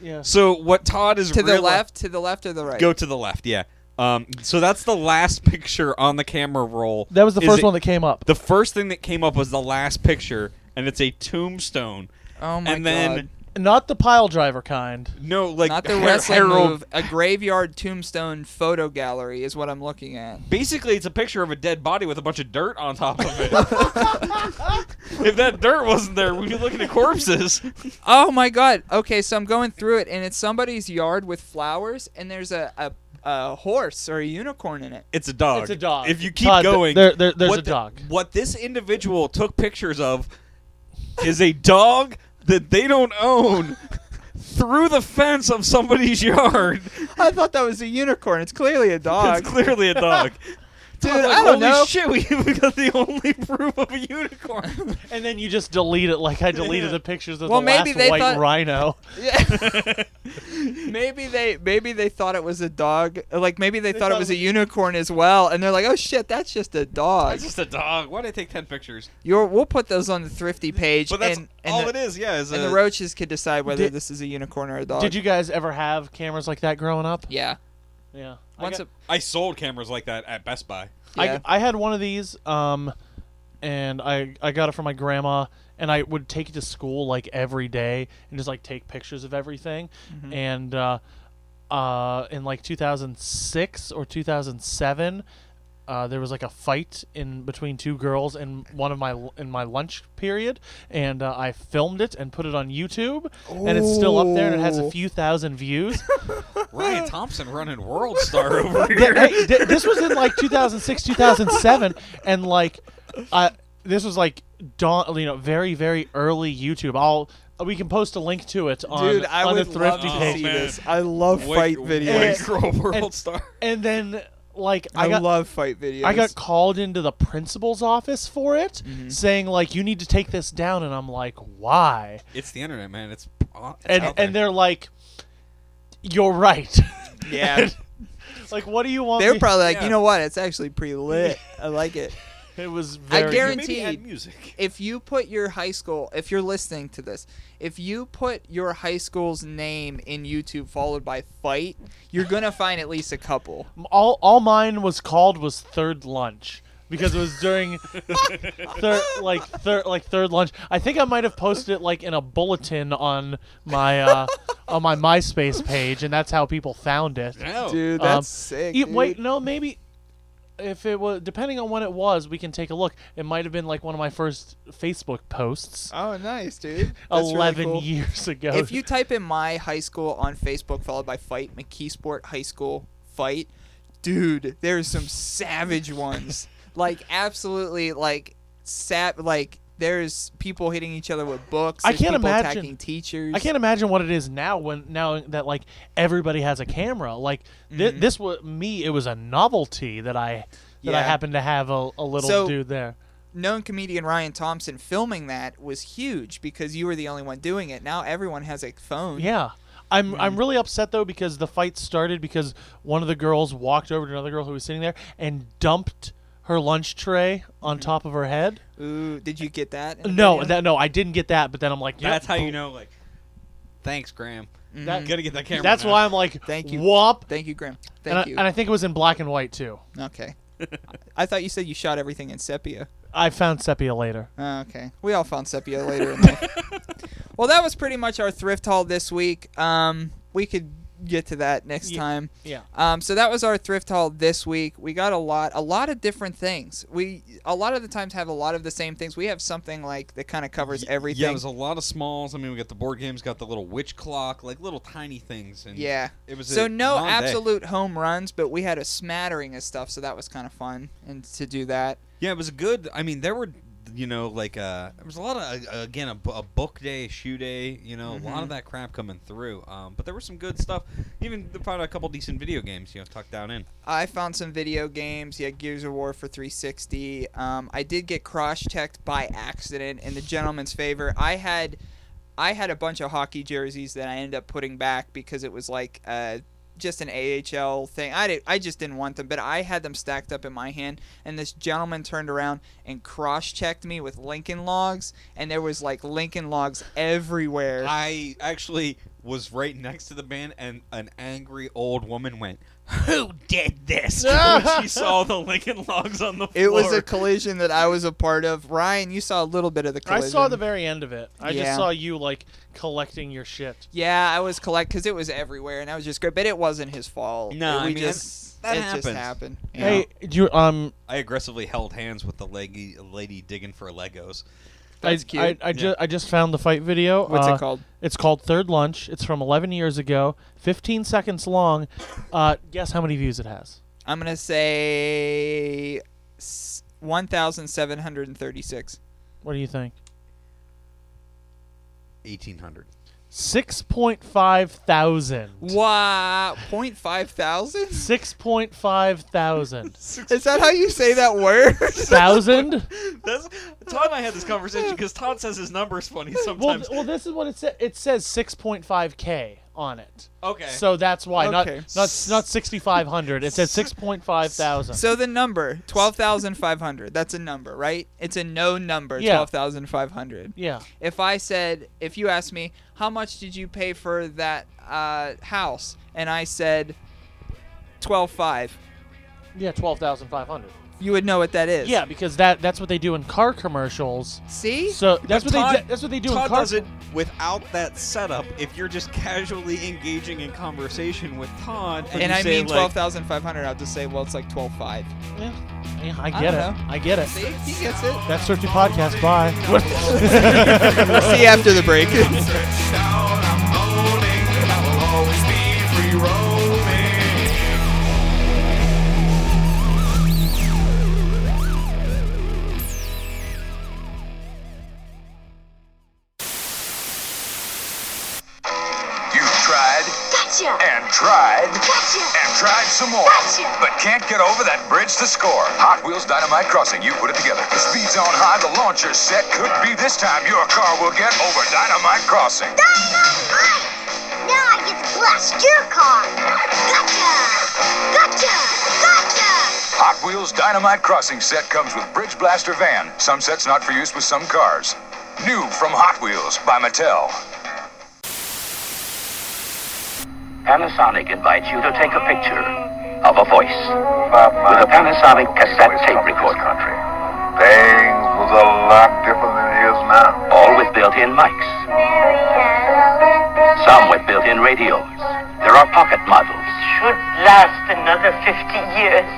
Speaker 3: Yeah.
Speaker 4: So what Todd is
Speaker 1: To the left, to the left or the right?
Speaker 4: Go to the left. Yeah. Um. So that's the last picture on the camera roll.
Speaker 3: That was the first
Speaker 4: it-
Speaker 3: one that came up.
Speaker 4: The first thing that came up was the last picture, and it's a tombstone.
Speaker 1: Oh my
Speaker 4: and then
Speaker 1: god!
Speaker 3: Not the pile driver kind.
Speaker 4: no, like
Speaker 1: Not the
Speaker 4: Her-
Speaker 1: wrestling
Speaker 4: Harold.
Speaker 1: move. A graveyard tombstone photo gallery is what I'm looking at.
Speaker 4: Basically, it's a picture of a dead body with a bunch of dirt on top of it. if that dirt wasn't there, we'd be looking at corpses.
Speaker 1: Oh my god. Okay, so I'm going through it, and it's somebody's yard with flowers, and there's a, a, a horse or a unicorn in it.
Speaker 4: It's a dog.
Speaker 3: It's a dog.
Speaker 4: If you keep
Speaker 3: Todd, th-
Speaker 4: going,
Speaker 3: there- there- there's
Speaker 4: what
Speaker 3: a
Speaker 4: the-
Speaker 3: dog.
Speaker 4: what this individual took pictures of is a dog that they don't own through the fence of somebody's yard.
Speaker 1: I thought that was a unicorn. It's clearly a dog.
Speaker 4: It's clearly a dog.
Speaker 1: Dude,
Speaker 4: I'm like,
Speaker 1: I don't
Speaker 4: Holy
Speaker 1: know.
Speaker 4: shit, we, we got the only proof of a unicorn.
Speaker 3: And then you just delete it like I deleted the pictures of
Speaker 1: Well,
Speaker 3: the
Speaker 1: maybe
Speaker 3: last
Speaker 1: they
Speaker 3: white
Speaker 1: thought-
Speaker 3: rhino.
Speaker 1: Yeah. maybe they maybe they thought it was a dog. Like maybe they, thought, it was a unicorn as well, and they're like, "Oh shit, that's just a dog."
Speaker 4: It's just a dog. Why did I take 10 pictures?
Speaker 1: You're, we'll put those on the thrifty page,
Speaker 4: But that's
Speaker 1: and, and
Speaker 4: all
Speaker 1: the,
Speaker 4: it is, yeah. Is
Speaker 1: and
Speaker 4: a,
Speaker 1: the roaches could decide whether
Speaker 3: Did-
Speaker 1: this is a unicorn or a dog.
Speaker 3: Did you guys ever have cameras like that growing up?
Speaker 1: Yeah.
Speaker 3: Yeah. I got-
Speaker 1: a,
Speaker 4: I sold cameras like that at Best Buy.
Speaker 1: yeah.
Speaker 3: I, I had one of these, um, and I I got it from my grandma, and I would take it to school like every day and just like take pictures of everything,
Speaker 1: Mm-hmm.
Speaker 3: and uh, uh, in like 2006 or 2007. Uh, there was like a fight in between two girls in one of my in my lunch period, and uh, I filmed it and put it on YouTube, and it's still up there and it has a few thousand views.
Speaker 4: Ryan Thompson running World Star over
Speaker 3: Th-
Speaker 4: here.
Speaker 3: hey, th- this was in like 2006, 2007, and like, uh, this was like dawn, you know, very very early YouTube. I'll we can post a link to it on
Speaker 1: Dude, I
Speaker 3: on
Speaker 1: would
Speaker 3: the thrifty
Speaker 1: love to
Speaker 3: page.
Speaker 1: see this. I love
Speaker 4: White-
Speaker 1: fight
Speaker 4: white
Speaker 1: videos.
Speaker 4: girl World
Speaker 3: And-
Speaker 4: Star.
Speaker 3: And then like
Speaker 1: I,
Speaker 3: I got
Speaker 1: love fight videos.
Speaker 3: I got called into the principal's office for it,
Speaker 1: Mm-hmm.
Speaker 3: saying like you need to take this down, and I'm like, why?
Speaker 4: It's the internet, man. It's, it's
Speaker 3: And and they're like, you're right.
Speaker 1: yeah.
Speaker 3: like, what do you want?
Speaker 1: They're
Speaker 3: me-
Speaker 1: probably like,
Speaker 4: Yeah.
Speaker 1: you know what? It's actually pretty lit. I like it.
Speaker 3: It was
Speaker 1: I guarantee-
Speaker 4: Maybe add music.
Speaker 1: If you put your high school, if you're listening to this, if you put your high school's name in YouTube followed by fight, you're gonna find at least a couple.
Speaker 3: all all mine was called was third lunch because it was during third like third like third lunch. I think I might have posted it like in a bulletin on my uh, on my MySpace page, and that's how people found it.
Speaker 4: No.
Speaker 1: Dude,
Speaker 3: Um,
Speaker 1: that's sick.
Speaker 3: E-
Speaker 1: dude.
Speaker 3: wait, no, maybe if it was depending on when it was, we can take a look. It might have been like one of my first Facebook posts.
Speaker 1: Oh, nice, dude. That's really
Speaker 3: Eleven
Speaker 1: cool.
Speaker 3: years ago.
Speaker 1: If you type in my high school on Facebook followed by fight McKeesport High School fight, dude, there's some savage ones. like absolutely like sap like there's people hitting each other with books.
Speaker 3: I can't
Speaker 1: people
Speaker 3: imagine-
Speaker 1: attacking teachers.
Speaker 3: I can't imagine what it is now when now that like everybody has a camera. Like thi-
Speaker 1: Mhm.
Speaker 3: this was me. It was a novelty that I that I happened to have a, a little
Speaker 1: So-
Speaker 3: dude there.
Speaker 1: known comedian Ryan Thompson filming that was huge because you were the only one doing it. Now everyone has a phone.
Speaker 3: Yeah. I'm
Speaker 1: Mm-hmm.
Speaker 3: I'm really upset though because the fight started because one of the girls walked over to another girl who was sitting there and dumped her lunch tray on top of her head.
Speaker 1: Ooh, did you get that?
Speaker 3: No,
Speaker 1: video?
Speaker 3: that no, I didn't get that. But then I'm like, yep,
Speaker 4: That's how you know, like, thanks, Graham.
Speaker 3: That-
Speaker 4: Gotta get that camera.
Speaker 3: That's
Speaker 4: now.
Speaker 3: why I'm like,
Speaker 1: Thank you.
Speaker 3: Whoop.
Speaker 1: Thank you, Graham. Thank
Speaker 3: and, I,
Speaker 1: you.
Speaker 3: and I think it was in black and white too.
Speaker 1: okay. I thought you said you shot everything in sepia.
Speaker 3: I found sepia later.
Speaker 1: Oh, okay. We all found sepia later in life. well, that was pretty much our thrift haul this week. Um, we could get to that next
Speaker 3: Yeah.
Speaker 1: time.
Speaker 3: Yeah.
Speaker 1: Um, so that was our thrift haul this week. We got a lot, a lot of different things. We a lot of the times have a lot of the same things. We have something like that kind of covers everything.
Speaker 4: Yeah, it was a lot of smalls. I mean, we got the board games, got the little witch clock, like little tiny things. And
Speaker 1: Yeah.
Speaker 4: it was
Speaker 1: So no
Speaker 4: long day.
Speaker 1: absolute home runs, but we had a smattering of stuff, so that was kind of fun and to do that.
Speaker 4: Yeah, it was good. I mean, there were, you know, like uh, there was a lot of uh, again a, a book day, a shoe day. You know, a lot of that crap coming through. Um, but there was some good stuff. Even found a couple decent video games. You know, tucked down in.
Speaker 1: I found some video games. Yeah, Gears of War for 360. Um, I did get cross-checked by accident in the gentleman's favor. I had, I had a bunch of hockey jerseys that I ended up putting back because it was like uh, just an AHL thing. I did, I just didn't want them, but I had them stacked up in my hand. And this gentleman turned around and cross-checked me with Lincoln Logs, and there was like Lincoln Logs everywhere.
Speaker 4: I actually was right next to the band, and an angry old woman went, "Who did this?" when she saw the Lincoln Logs on the floor.
Speaker 1: it was a collision that I was a part of. Ryan, you saw a little bit of the collision.
Speaker 3: I saw the very end of it. I
Speaker 1: Yeah.
Speaker 3: just saw you like collecting your shit.
Speaker 1: Yeah, I was collect because it was everywhere, and I was just great. But it wasn't his fault.
Speaker 4: No,
Speaker 1: we
Speaker 4: I mean,
Speaker 1: just
Speaker 4: that
Speaker 1: it just
Speaker 4: happens.
Speaker 1: happened. you
Speaker 3: Hey, do you um
Speaker 4: I aggressively held hands with the leggy lady digging for Legos.
Speaker 1: That's
Speaker 3: I,
Speaker 1: cute.
Speaker 3: I, I, ju- I just found the fight video.
Speaker 1: What's
Speaker 3: Uh,
Speaker 1: it called?
Speaker 3: It's called Third Lunch. It's from 11 years ago. 15 seconds long. Uh, guess how many views it has?
Speaker 1: I'm gonna say one thousand seven hundred and thirty-six.
Speaker 3: What do you think?
Speaker 4: Eighteen hundred.
Speaker 3: 6.5 thousand.
Speaker 1: Wow, point five thousand.
Speaker 3: 6.5 thousand.
Speaker 1: Is that how you say that word?
Speaker 3: thousand?
Speaker 4: That's, Todd and I had this conversation because Todd says his number's funny
Speaker 3: Well,
Speaker 4: sometimes.
Speaker 3: well, this is what it says. It says 6.5k on it.
Speaker 4: okay.
Speaker 3: So that's why
Speaker 1: Okay.
Speaker 3: not not not 6,500. It says 6.5 thousand.
Speaker 1: so the number twelve thousand five hundred. That's a number, right? It's a known number.
Speaker 3: Yeah.
Speaker 1: Twelve thousand five hundred.
Speaker 3: yeah.
Speaker 1: if I said, if you asked me, how much did you pay for that uh, house? And I said, twelve five.
Speaker 3: Yeah, 12,500.
Speaker 1: You would know what that is.
Speaker 3: Yeah, because that that's what they do in car commercials.
Speaker 1: See?
Speaker 3: So that's what
Speaker 4: Todd-
Speaker 3: they do, that's what they do
Speaker 4: Todd
Speaker 3: in car
Speaker 4: does it without that setup. If you're just casually engaging in conversation with Todd, and,
Speaker 1: and I mean
Speaker 4: like,
Speaker 1: twelve thousand five hundred. I'll just say, well, it's like twelve five.
Speaker 3: Yeah. Yeah, I
Speaker 1: I
Speaker 3: get
Speaker 1: don't
Speaker 3: it.
Speaker 1: know.
Speaker 3: I get it.
Speaker 1: See, he gets it.
Speaker 3: That's Thrifty Podcast. Bye.
Speaker 1: See you after the break.
Speaker 5: some more.
Speaker 6: Gotcha!
Speaker 5: But can't get over that bridge to score. Hot Wheels Dynamite Crossing, you put it together. The speed's on high, the launcher set. Could be this time your car will get over Dynamite Crossing.
Speaker 6: Dynamite! Now I get to blast your car! Gotcha! Gotcha! Gotcha!
Speaker 5: Hot Wheels Dynamite Crossing set comes with Bridge Blaster Van. Some sets not for use with some cars. New from Hot Wheels by Mattel.
Speaker 7: Panasonic invites you to take a picture of a voice with a Panasonic cassette tape recorder.
Speaker 8: Things was a lot different than it is now.
Speaker 7: All with built-in mics. Some with built-in radios. There are pocket models.
Speaker 9: should last another 50 years.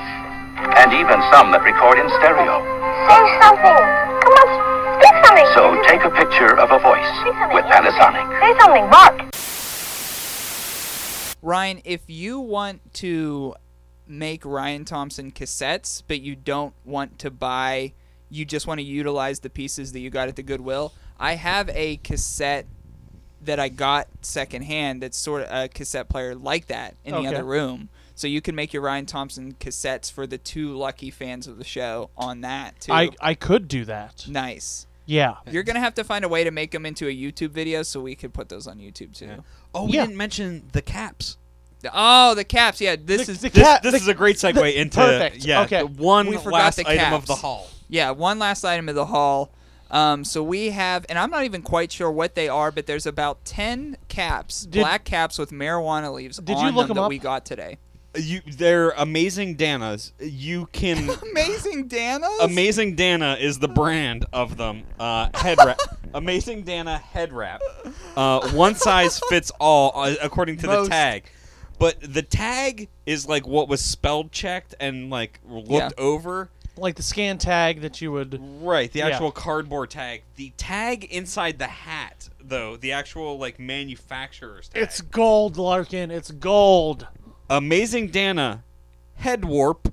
Speaker 7: And even some that record in stereo.
Speaker 6: Say something! Come on, speak something!
Speaker 7: So take a picture of a voice with Panasonic.
Speaker 6: Say something, Mark!
Speaker 1: Ryan, if you want to make Ryan Thompson cassettes, but you don't want to buy, you just want to utilize the pieces that you got at the Goodwill, I have a cassette that I got secondhand that's sort of a cassette player like that in
Speaker 3: Okay.
Speaker 1: the other room. So you can make your Ryan Thompson cassettes for the two lucky fans of the show on that too.
Speaker 3: I I could do that.
Speaker 1: nice.
Speaker 3: Yeah.
Speaker 1: You're gonna have to find a way to make them into a YouTube video so we could put those on YouTube too.
Speaker 4: Oh, we
Speaker 3: Yeah.
Speaker 4: didn't mention the caps.
Speaker 1: Oh, the caps. Yeah, this
Speaker 3: The-
Speaker 1: is
Speaker 3: the
Speaker 4: This,
Speaker 3: cat-
Speaker 4: this
Speaker 3: the-
Speaker 4: is a great segue
Speaker 3: the-
Speaker 4: into
Speaker 3: perfect.
Speaker 4: yeah
Speaker 3: Okay.
Speaker 4: the one
Speaker 1: We forgot
Speaker 4: last
Speaker 1: the
Speaker 4: item of
Speaker 1: caps.
Speaker 4: the haul.
Speaker 1: Yeah, one last item of the haul. Um, so we have, and I'm not even quite sure what they are, but there's about ten caps,
Speaker 3: Did-
Speaker 1: black caps with marijuana leaves
Speaker 3: Did
Speaker 1: on
Speaker 3: you look
Speaker 1: them
Speaker 3: 'em
Speaker 1: that
Speaker 3: up?
Speaker 1: we got today.
Speaker 4: You, they're amazing Danas. You can
Speaker 1: Amazing Dana.
Speaker 4: Amazing Dana is the brand of them. Uh, head wrap. Amazing Dana head wrap. Uh, one size fits all, uh, according to
Speaker 1: Most.
Speaker 4: the tag. But the tag is like what was spell checked and like looked
Speaker 1: Yeah.
Speaker 4: over.
Speaker 3: Like the scan tag that you would.
Speaker 4: Right, the
Speaker 3: Yeah.
Speaker 4: actual cardboard tag. The tag inside the hat, though, the actual like manufacturer's tag.
Speaker 3: It's gold, Larkin. It's gold.
Speaker 4: Amazing Dana head warp.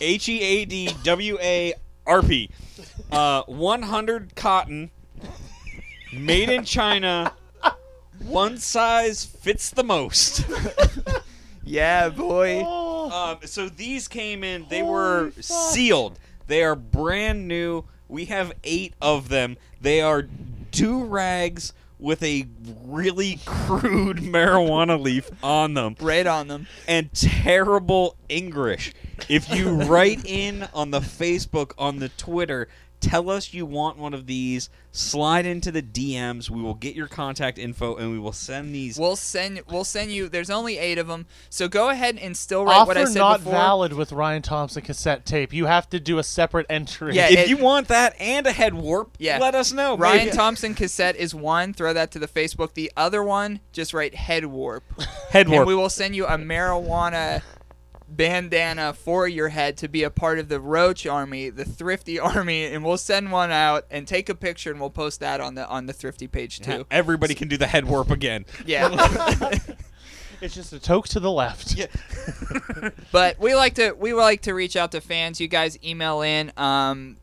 Speaker 4: H E A D W A R P. Uh, 100 cotton, made in China. One size fits the most.
Speaker 1: Yeah, boy.
Speaker 3: Oh,
Speaker 4: Um, so these came in. They were sealed. They are brand new. We have eight of them. They are do rags with a really crude marijuana leaf on them
Speaker 1: Right on them.
Speaker 4: and terrible English. If you write in on the Facebook, on the Twitter, tell us you want one of these, slide into the DMs. We will get your contact info and we will send these.
Speaker 1: We'll send. We'll send you. There's only eight of them, so go ahead and still write what I
Speaker 3: Offer
Speaker 1: said
Speaker 3: not
Speaker 1: before.
Speaker 3: valid with Ryan Thompson cassette tape. You have to do a separate entry.
Speaker 1: Yeah,
Speaker 4: if
Speaker 1: it-
Speaker 4: you want that and a head warp,
Speaker 1: Yeah.
Speaker 4: let us know.
Speaker 1: Ryan
Speaker 4: Maybe-
Speaker 1: Thompson cassette is one. Throw that to the Facebook. The other one, just write head warp.
Speaker 4: head warp.
Speaker 1: And we will send you a marijuana bandana for your head to be a part of the Roach Army, the Thrifty Army, and we'll send one out and take a picture and we'll post that on the on the Thrifty page too.
Speaker 4: Everybody can do the head warp again.
Speaker 1: Yeah.
Speaker 3: It's just a toke to the left.
Speaker 4: Yeah.
Speaker 1: but we like to we like to reach out to fans. You guys email in. Um,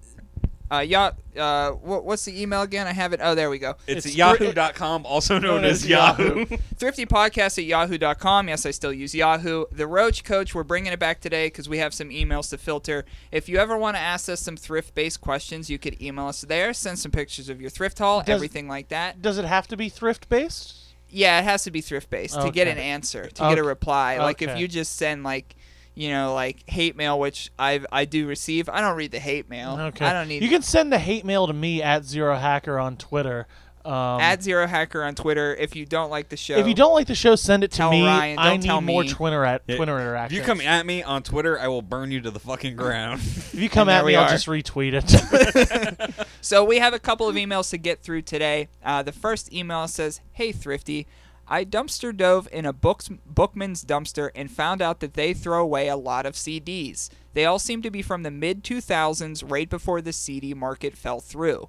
Speaker 1: uh, ya- uh, what, what's the email again? I have it. Oh, there we go.
Speaker 4: It's,
Speaker 3: It's
Speaker 4: yahoo.com, also known as Yahoo.
Speaker 1: thriftypodcast at yahoo.com yes i still use yahoo the roach coach we're bringing it back today because we have some emails to filter if you ever want to ask us some thrift based questions you could email us there send some pictures of your thrift haul
Speaker 3: Does-
Speaker 1: everything like that
Speaker 3: Does it have to be thrift based?
Speaker 1: yeah it has to be thrift based to get
Speaker 3: Okay.
Speaker 1: an answer to get a
Speaker 3: Okay.
Speaker 1: reply like if
Speaker 3: Okay.
Speaker 1: you just send like you know like hate mail which i i do receive i don't read the hate mail
Speaker 3: Okay.
Speaker 1: i don't need
Speaker 3: You can send the hate mail to me at Zero Hacker on Twitter. Um,
Speaker 1: add zero hacker on twitter if you don't like the show
Speaker 3: if you don't like the show, send it to
Speaker 1: Tell
Speaker 3: me.
Speaker 1: Ryan,
Speaker 3: I
Speaker 1: don't
Speaker 3: need
Speaker 1: tell
Speaker 3: more
Speaker 1: me.
Speaker 3: Twitter at
Speaker 4: Yeah.
Speaker 3: Twitter
Speaker 4: If you come at me on Twitter, I will burn you to the fucking ground.
Speaker 3: if you come at me, I'll just retweet it.
Speaker 1: So we have a couple of emails to get through today. Uh, the first email says, "Hey Thrifty, I dumpster dove in a books, Bookman's dumpster and found out that they throw away a lot of CDs. They all seem to be from the mid 2000s, right before the CD market fell through.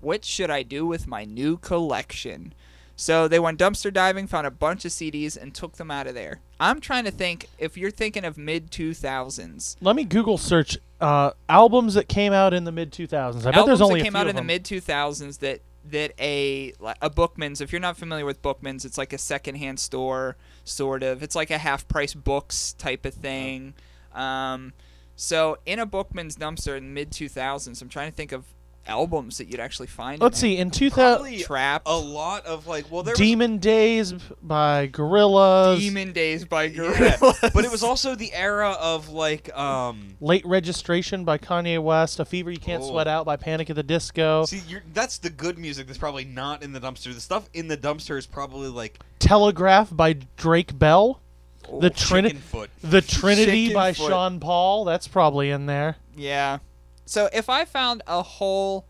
Speaker 1: What should I do with my new collection? So they went dumpster diving, found a bunch of CDs, and took them out of there. I'm trying to think if you're thinking of mid 2000s.
Speaker 3: Let me Google search uh, albums that came out in the mid 2000s. I bet
Speaker 1: albums
Speaker 3: there's only a few.
Speaker 1: Albums
Speaker 3: that came out
Speaker 1: in the mid 2000s that that a a Bookman's. If you're not familiar with Bookman's, it's like a secondhand store, sort of. It's like a half price books type of thing. Um, so in a Bookman's dumpster in the mid 2000s, I'm trying to think of albums that you'd actually find.
Speaker 3: Let's
Speaker 1: in
Speaker 3: see, in 2000,
Speaker 4: Probably
Speaker 1: Trapped.
Speaker 4: a lot of like well there
Speaker 3: Demon Days by Gorillaz,
Speaker 1: Demon Days by
Speaker 4: was,
Speaker 1: Gorillaz.
Speaker 4: yeah, but it was also the era of like um
Speaker 3: Late Registration by Kanye West, A Fever You Can't
Speaker 4: Oh.
Speaker 3: Sweat Out by Panic at the Disco,
Speaker 4: see you're, that's the good music that's probably not in the dumpster. The stuff in the dumpster is probably like
Speaker 3: Telegraph by Drake Bell, The Trinity,
Speaker 4: Chicken Foot.
Speaker 3: The Trinity
Speaker 1: Chicken
Speaker 3: by
Speaker 1: Foot.
Speaker 3: Sean Paul. That's probably in there.
Speaker 1: Yeah. So if I found a whole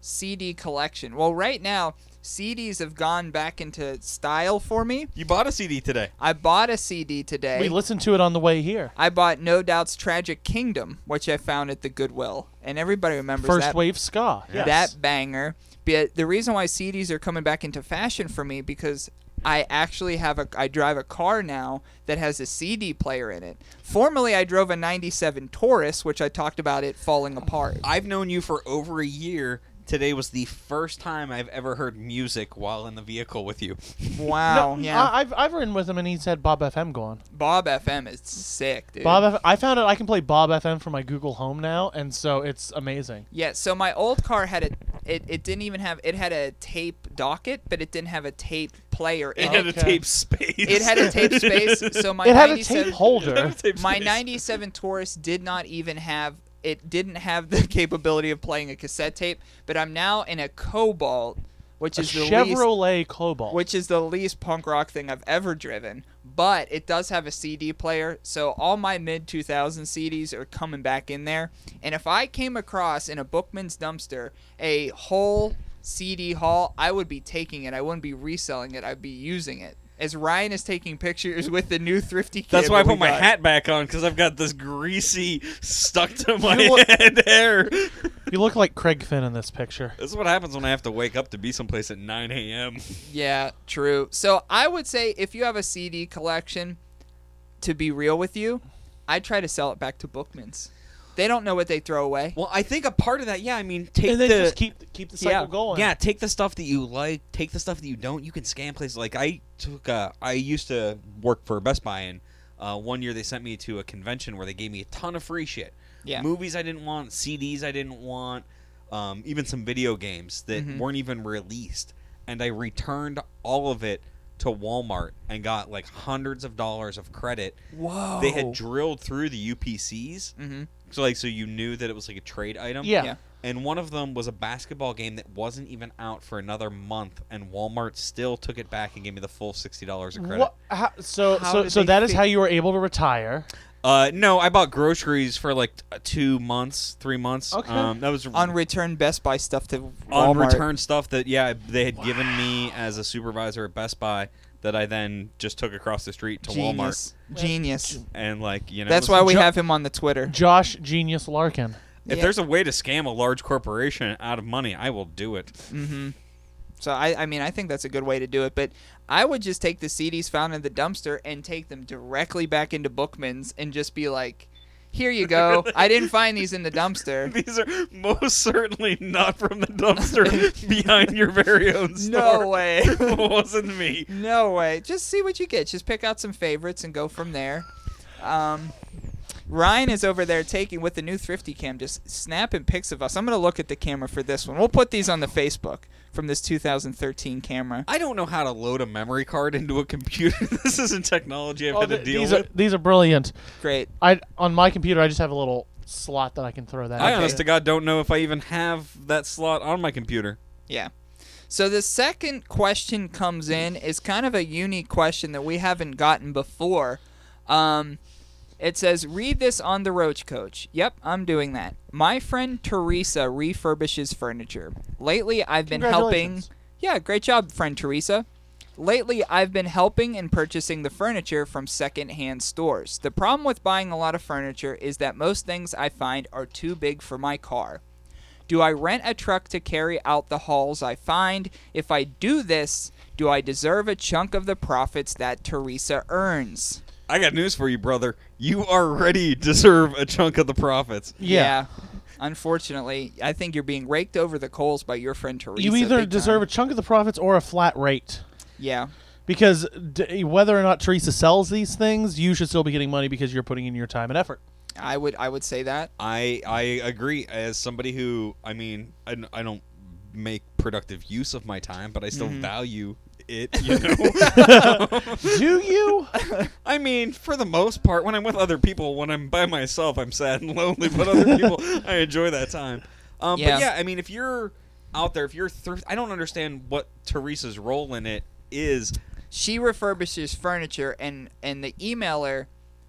Speaker 1: CD collection, well, right now CDs have gone back into style for me.
Speaker 4: You bought a CD today.
Speaker 1: I bought a CD today.
Speaker 3: We listened to it on the way here.
Speaker 1: I bought No Doubt's Tragic Kingdom, which I found at the Goodwill, and everybody remembers
Speaker 3: First
Speaker 1: that
Speaker 3: wave ska. Yes.
Speaker 1: that banger. But the reason why CDs are coming back into fashion for me because I actually have a I drive a car now that has a CD player in it. Formerly I drove a 97 Taurus, which I talked about it falling apart.
Speaker 4: I've known you for over a year. Today was the first time I've ever heard music while in the vehicle with you.
Speaker 1: Wow,
Speaker 3: No,
Speaker 1: yeah.
Speaker 3: I, I've I've ridden with him and he's had Bob FM going.
Speaker 1: Bob FM is sick, dude.
Speaker 3: Bob, F- I found out I can play Bob FM from my Google Home now, and so it's amazing.
Speaker 1: Yeah, so my old car had a it, it didn't even have it had a tape docket, but it didn't have a tape player
Speaker 4: It
Speaker 1: it.
Speaker 4: had a tape space.
Speaker 1: It had a tape space, so my
Speaker 3: it had a
Speaker 1: 97
Speaker 3: tape holder.
Speaker 1: my 97 Taurus did not even have it didn't have the capability of playing a cassette tape, but I'm now in a Cobalt, which
Speaker 3: a
Speaker 1: is the least
Speaker 3: Chevrolet Cobalt.
Speaker 1: which is the least punk rock thing I've ever driven. But it does have a CD player, so all my mid 2000 CDs are coming back in there. And if I came across in a Bookman's dumpster a whole CD haul, I would be taking it. I wouldn't be reselling it. I'd be using it. As Ryan is taking pictures with the new thrifty kid.
Speaker 4: That's why I put my
Speaker 1: got.
Speaker 4: hat back on because I've got this greasy stuck to my
Speaker 3: You look-
Speaker 4: head hair.
Speaker 3: you look like Craig Finn in this picture.
Speaker 4: This is what happens when I have to wake up to be someplace at 9 a.m.
Speaker 1: Yeah, true. So I would say if you have a CD collection, to be real with you, I'd try to sell it back to Bookman's. They don't know what they throw away.
Speaker 4: Well, I think a part of that, yeah, I mean, take
Speaker 3: and then
Speaker 4: the
Speaker 3: just keep keep the cycle
Speaker 1: Yeah.
Speaker 3: going.
Speaker 4: yeah, take the stuff that you like, take the stuff that you don't. You can scan places like I took. Uh, I used to work for Best Buy, and uh, one year they sent me to a convention where they gave me a ton of free shit.
Speaker 1: Yeah.
Speaker 4: movies I didn't want, CDs I didn't want, um, even some video games that
Speaker 1: Mhm.
Speaker 4: weren't even released, and I returned all of it to Walmart and got like hundreds of dollars of credit.
Speaker 1: Whoa.
Speaker 4: They had drilled through the UPCs,
Speaker 1: hmm
Speaker 4: so like so you knew that it was like a trade item
Speaker 3: Yeah.
Speaker 1: Yeah.
Speaker 4: and one of them was a basketball game that wasn't even out for another month, and Walmart still took it back and gave me the full sixty dollars of credit.
Speaker 3: What, how, so
Speaker 1: How
Speaker 3: so so
Speaker 1: they
Speaker 3: that is
Speaker 1: fi-
Speaker 3: how you were able to retire.
Speaker 4: Uh, no, I bought groceries for like t- uh, two months, three months.
Speaker 3: Okay.
Speaker 4: um, that was
Speaker 1: On return Best Buy stuff to
Speaker 4: on return stuff that yeah they had given me as a supervisor at Best Buy that I then just took across the street to Walmart
Speaker 1: Genius. Genius.
Speaker 4: and like you know
Speaker 1: That's why we
Speaker 3: Jo-
Speaker 1: have him on the Twitter.
Speaker 3: Josh Genius Larkin.
Speaker 4: if
Speaker 1: Yeah.
Speaker 4: there's a way to scam a large corporation out of money, I will do it.
Speaker 1: hmm So I, I mean, I think that's a good way to do it. But I would just take the CDs found in the dumpster and take them directly back into Bookman's and just be like, "Here you go. I didn't find these in the dumpster."
Speaker 4: These are most certainly not from the dumpster behind your very own store.
Speaker 1: No way.
Speaker 4: it wasn't me.
Speaker 1: No way. Just see what you get. Just pick out some favorites and go from there. Um, Ryan is over there taking with the new thrifty cam, just snapping pics of us. I'm gonna look at the camera for this one. We'll put these on the Facebook from this 2013 camera.
Speaker 4: I don't know how to load a memory card into a computer. this isn't technology I've
Speaker 3: Oh,
Speaker 4: had to
Speaker 3: th-
Speaker 4: deal
Speaker 3: these
Speaker 4: with.
Speaker 3: are these are brilliant.
Speaker 1: Great.
Speaker 3: I on my computer I just have a little slot that I can throw that.
Speaker 4: I
Speaker 3: into.
Speaker 4: honest to God don't know if I even have that slot on my computer.
Speaker 1: Yeah. So the second question comes in is kind of a unique question that we haven't gotten before. Um, it says, "Read this on the Roach Coach." Yep, I'm doing that. My friend Teresa refurbishes furniture. Lately, I've been helping.
Speaker 3: Congratulations.
Speaker 1: Yeah, great job, friend Teresa. Lately, I've been helping and purchasing the furniture from second-hand stores. The problem with buying a lot of furniture is that most things I find are too big for my car. Do I rent a truck to carry out the hauls I find? If I do this, do I deserve a chunk of the profits that Teresa earns?
Speaker 4: I got news for you, brother. You already deserve a chunk of the profits.
Speaker 3: Yeah.
Speaker 1: Unfortunately, I think you're being raked over the coals by your friend Teresa.
Speaker 3: You either
Speaker 1: big
Speaker 3: deserve a chunk of the profits or a flat rate.
Speaker 1: Yeah.
Speaker 3: Because d- whether or not Teresa sells these things, you should still be getting money because you're putting in your time and effort.
Speaker 1: I would I would say that.
Speaker 4: I I agree. As somebody who, I mean, I, n- I don't make productive use of my time, but I still
Speaker 1: Mm-hmm.
Speaker 4: value it. You know.
Speaker 3: Do you?
Speaker 4: I mean, for the most part, when I'm with other people, when I'm by myself, I'm sad and lonely. But other people, I enjoy that time. Um,
Speaker 1: Yeah.
Speaker 4: But yeah, I mean, if you're out there, if you're, thir- I don't understand what Teresa's role in it is.
Speaker 1: She refurbishes furniture and and the emailer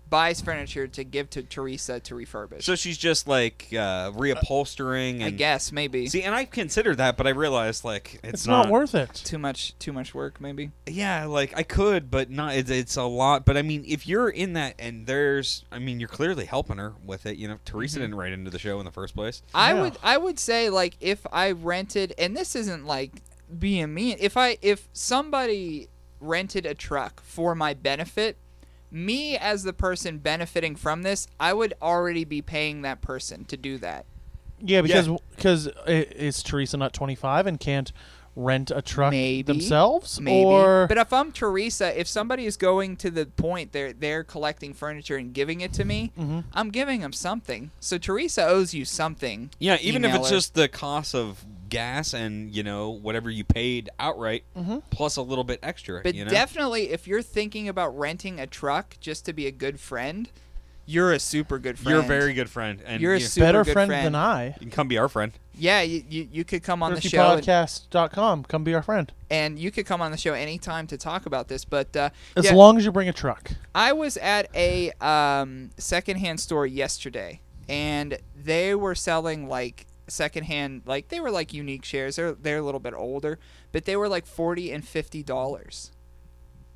Speaker 1: buys furniture to give to Teresa to refurbish.
Speaker 4: So she's just like uh, reupholstering, and
Speaker 1: I guess maybe
Speaker 4: See, and I considered that, but I realized like it's,
Speaker 3: It's, not, worth it.
Speaker 1: too much too much work maybe.
Speaker 4: Yeah, like I could, but not. It's, it's a lot. But I mean, if you're in that, and there's, I mean, you're clearly helping her with it. You know, Teresa didn't write into the show in the first place.
Speaker 1: I
Speaker 3: Yeah.
Speaker 1: would I would say like if I rented and this isn't like being mean. If I if somebody rented a truck for my benefit, me as the person benefiting from this, I would already be paying that person to do that.
Speaker 3: Yeah, because because is Teresa not 25 and can't rent a truck
Speaker 1: Maybe.
Speaker 3: themselves?
Speaker 1: Maybe.
Speaker 3: Or
Speaker 1: But if I'm Teresa, if somebody is going to the point they're they're collecting furniture and giving it to me,
Speaker 3: Mm-hmm.
Speaker 1: I'm giving them something. So Teresa owes you something.
Speaker 4: Yeah, even if it's
Speaker 1: emailer.
Speaker 4: just the cost of gas and you know whatever you paid outright, plus a little bit extra.
Speaker 1: But
Speaker 4: you know?
Speaker 1: definitely, if you're thinking about renting a truck just to be a good friend, you're a super good friend.
Speaker 4: you're a very good friend, and
Speaker 1: You're a
Speaker 4: you,
Speaker 1: super
Speaker 3: better
Speaker 1: good
Speaker 3: friend,
Speaker 1: friend.
Speaker 3: than I.
Speaker 4: you can come be our friend.
Speaker 1: Yeah, you, you, you could come on the show and,
Speaker 3: ThriftyPodcast.com. Come be our friend.
Speaker 1: and you could come on the show anytime to talk about this. But uh,
Speaker 3: As
Speaker 1: yeah,
Speaker 3: long as you bring a truck.
Speaker 1: I was at a um, secondhand store yesterday, and they were selling like secondhand, like they were like unique shares. They're they're a little bit older, but they were like forty and fifty dollars.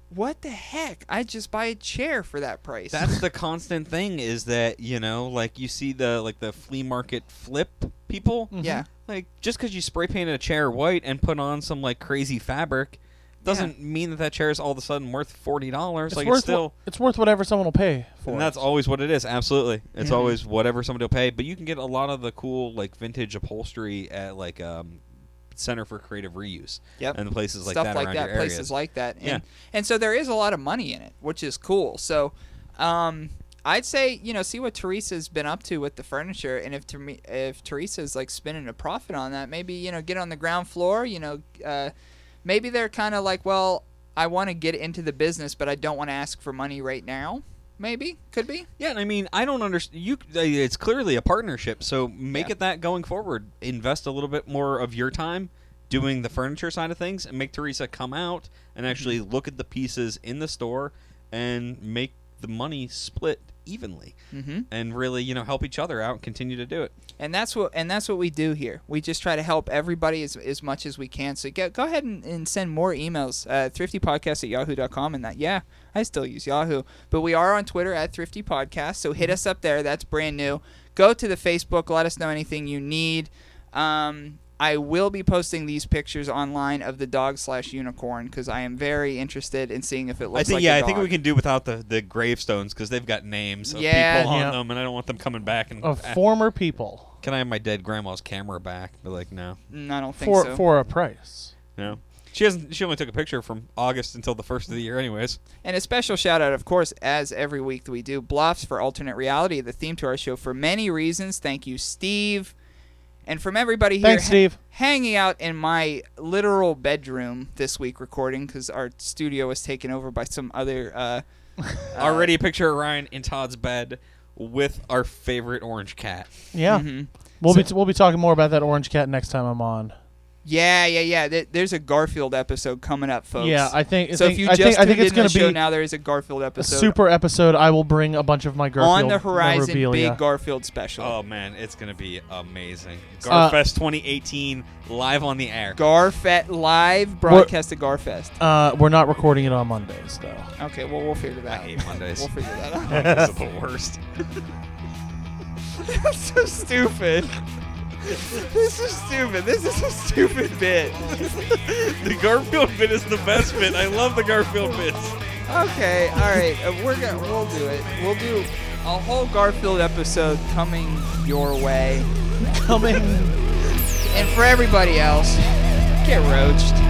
Speaker 1: What the heck? I just buy a chair for that price.
Speaker 4: That's the constant thing is that you know, like you see the like the flea market flip people.
Speaker 1: yeah.
Speaker 4: Like just because you spray painted a chair white and put on some like crazy fabric, doesn't mean that that chair is all of a sudden worth forty dollars.
Speaker 3: It's
Speaker 4: Like
Speaker 3: worth
Speaker 4: it's still.
Speaker 3: wha- it's worth whatever someone will pay for.
Speaker 4: And that's
Speaker 3: it.
Speaker 4: always what it is. Absolutely, it's
Speaker 3: Yeah.
Speaker 4: always whatever somebody will pay. But you can get a lot of the cool like vintage upholstery at like um, Center for Creative Reuse.
Speaker 1: Yep.
Speaker 4: And the places like that.
Speaker 1: stuff
Speaker 4: that
Speaker 1: like that, places
Speaker 4: areas.
Speaker 1: like that. And,
Speaker 4: Yeah.
Speaker 1: and so there is a lot of money in it, which is cool. So, um, I'd say you know see what Teresa's been up to with the furniture, and if if Teresa's like spinning a profit on that, maybe you know get on the ground floor. You know, uh, maybe they're kind of like, well, I want to get into the business, but I don't want to ask for money right now. Maybe could be.
Speaker 4: Yeah, and I mean, I don't understand. You, it's clearly a partnership, so make
Speaker 1: Yeah.
Speaker 4: it that going forward. Invest a little bit more of your time doing the furniture side of things, and make Teresa come out and actually
Speaker 1: Mm-hmm.
Speaker 4: look at the pieces in the store and make the money split evenly,
Speaker 1: Mm-hmm.
Speaker 4: and really, you know, help each other out and continue to do it.
Speaker 1: and that's what and that's what we do here. We just try to help everybody as, as much as we can. So go, go ahead and, and send more emails. Uh, thriftypodcast at yahoo.com and that. Yeah, I still use Yahoo, but we are on Twitter at Thrifty Podcast. So hit us up there. That's brand new. Go to the Facebook. Let us know anything you need. Um, I will be posting these pictures online of the dog slash unicorn because I am very interested in seeing if it looks
Speaker 4: I think,
Speaker 1: like
Speaker 4: yeah,
Speaker 1: a
Speaker 4: I think we can do without the the gravestones because they've got names of
Speaker 1: Yeah.
Speaker 4: people on
Speaker 3: Yeah.
Speaker 4: them, and I don't want them coming back and
Speaker 3: of
Speaker 4: "Ah,
Speaker 3: former people
Speaker 4: Can I have my dead grandma's camera back? But like, no,
Speaker 1: Mm, I don't think
Speaker 3: for
Speaker 1: so.
Speaker 3: for a price.
Speaker 4: no. She hasn't. She only took a picture from August until the first of the year, anyways.
Speaker 1: And a special shout out, of course, as every week that we do, Bluffs for Alternate Reality, the theme to our show for many reasons. Thank you, Steve. And from everybody here
Speaker 3: Thanks, Steve.
Speaker 1: hanging out in my literal bedroom this week recording because our studio was taken over by some other. Uh,
Speaker 4: Already a picture of Ryan in Todd's bed with our favorite orange cat.
Speaker 3: Yeah,
Speaker 1: mhm.
Speaker 3: we'll be we'll be talking more about that orange cat next time I'm on.
Speaker 1: Yeah, yeah, yeah. Th- There's a Garfield episode coming up, folks.
Speaker 3: Yeah, I think- I
Speaker 1: So if
Speaker 3: think-
Speaker 1: you
Speaker 3: I
Speaker 1: just
Speaker 3: think- I think it's gonna
Speaker 1: show
Speaker 3: be
Speaker 1: now, there is a Garfield
Speaker 3: A
Speaker 1: episode
Speaker 3: super episode. I will bring a bunch of my Garfield
Speaker 1: on the horizon.
Speaker 3: memorabilia.
Speaker 1: Big Garfield special.
Speaker 4: Oh man, it's gonna be amazing.
Speaker 3: Uh,
Speaker 4: Garfest 2018 live on the air.
Speaker 1: Garfest live broadcast at Garfest.
Speaker 3: Uh, we're not recording it on Mondays though.
Speaker 1: Okay, well we'll figure that
Speaker 4: I
Speaker 1: out.
Speaker 4: hate Mondays.
Speaker 1: We'll figure that out.
Speaker 4: Mondays are the worst.
Speaker 1: That's so stupid. This is stupid. This is a stupid bit.
Speaker 4: the Garfield bit is the best bit. I love the Garfield bits.
Speaker 1: Okay, all right. Uh, we're gonna we'll do it. We'll do a whole Garfield episode coming your way.
Speaker 3: Coming.
Speaker 1: And for everybody else, get roached.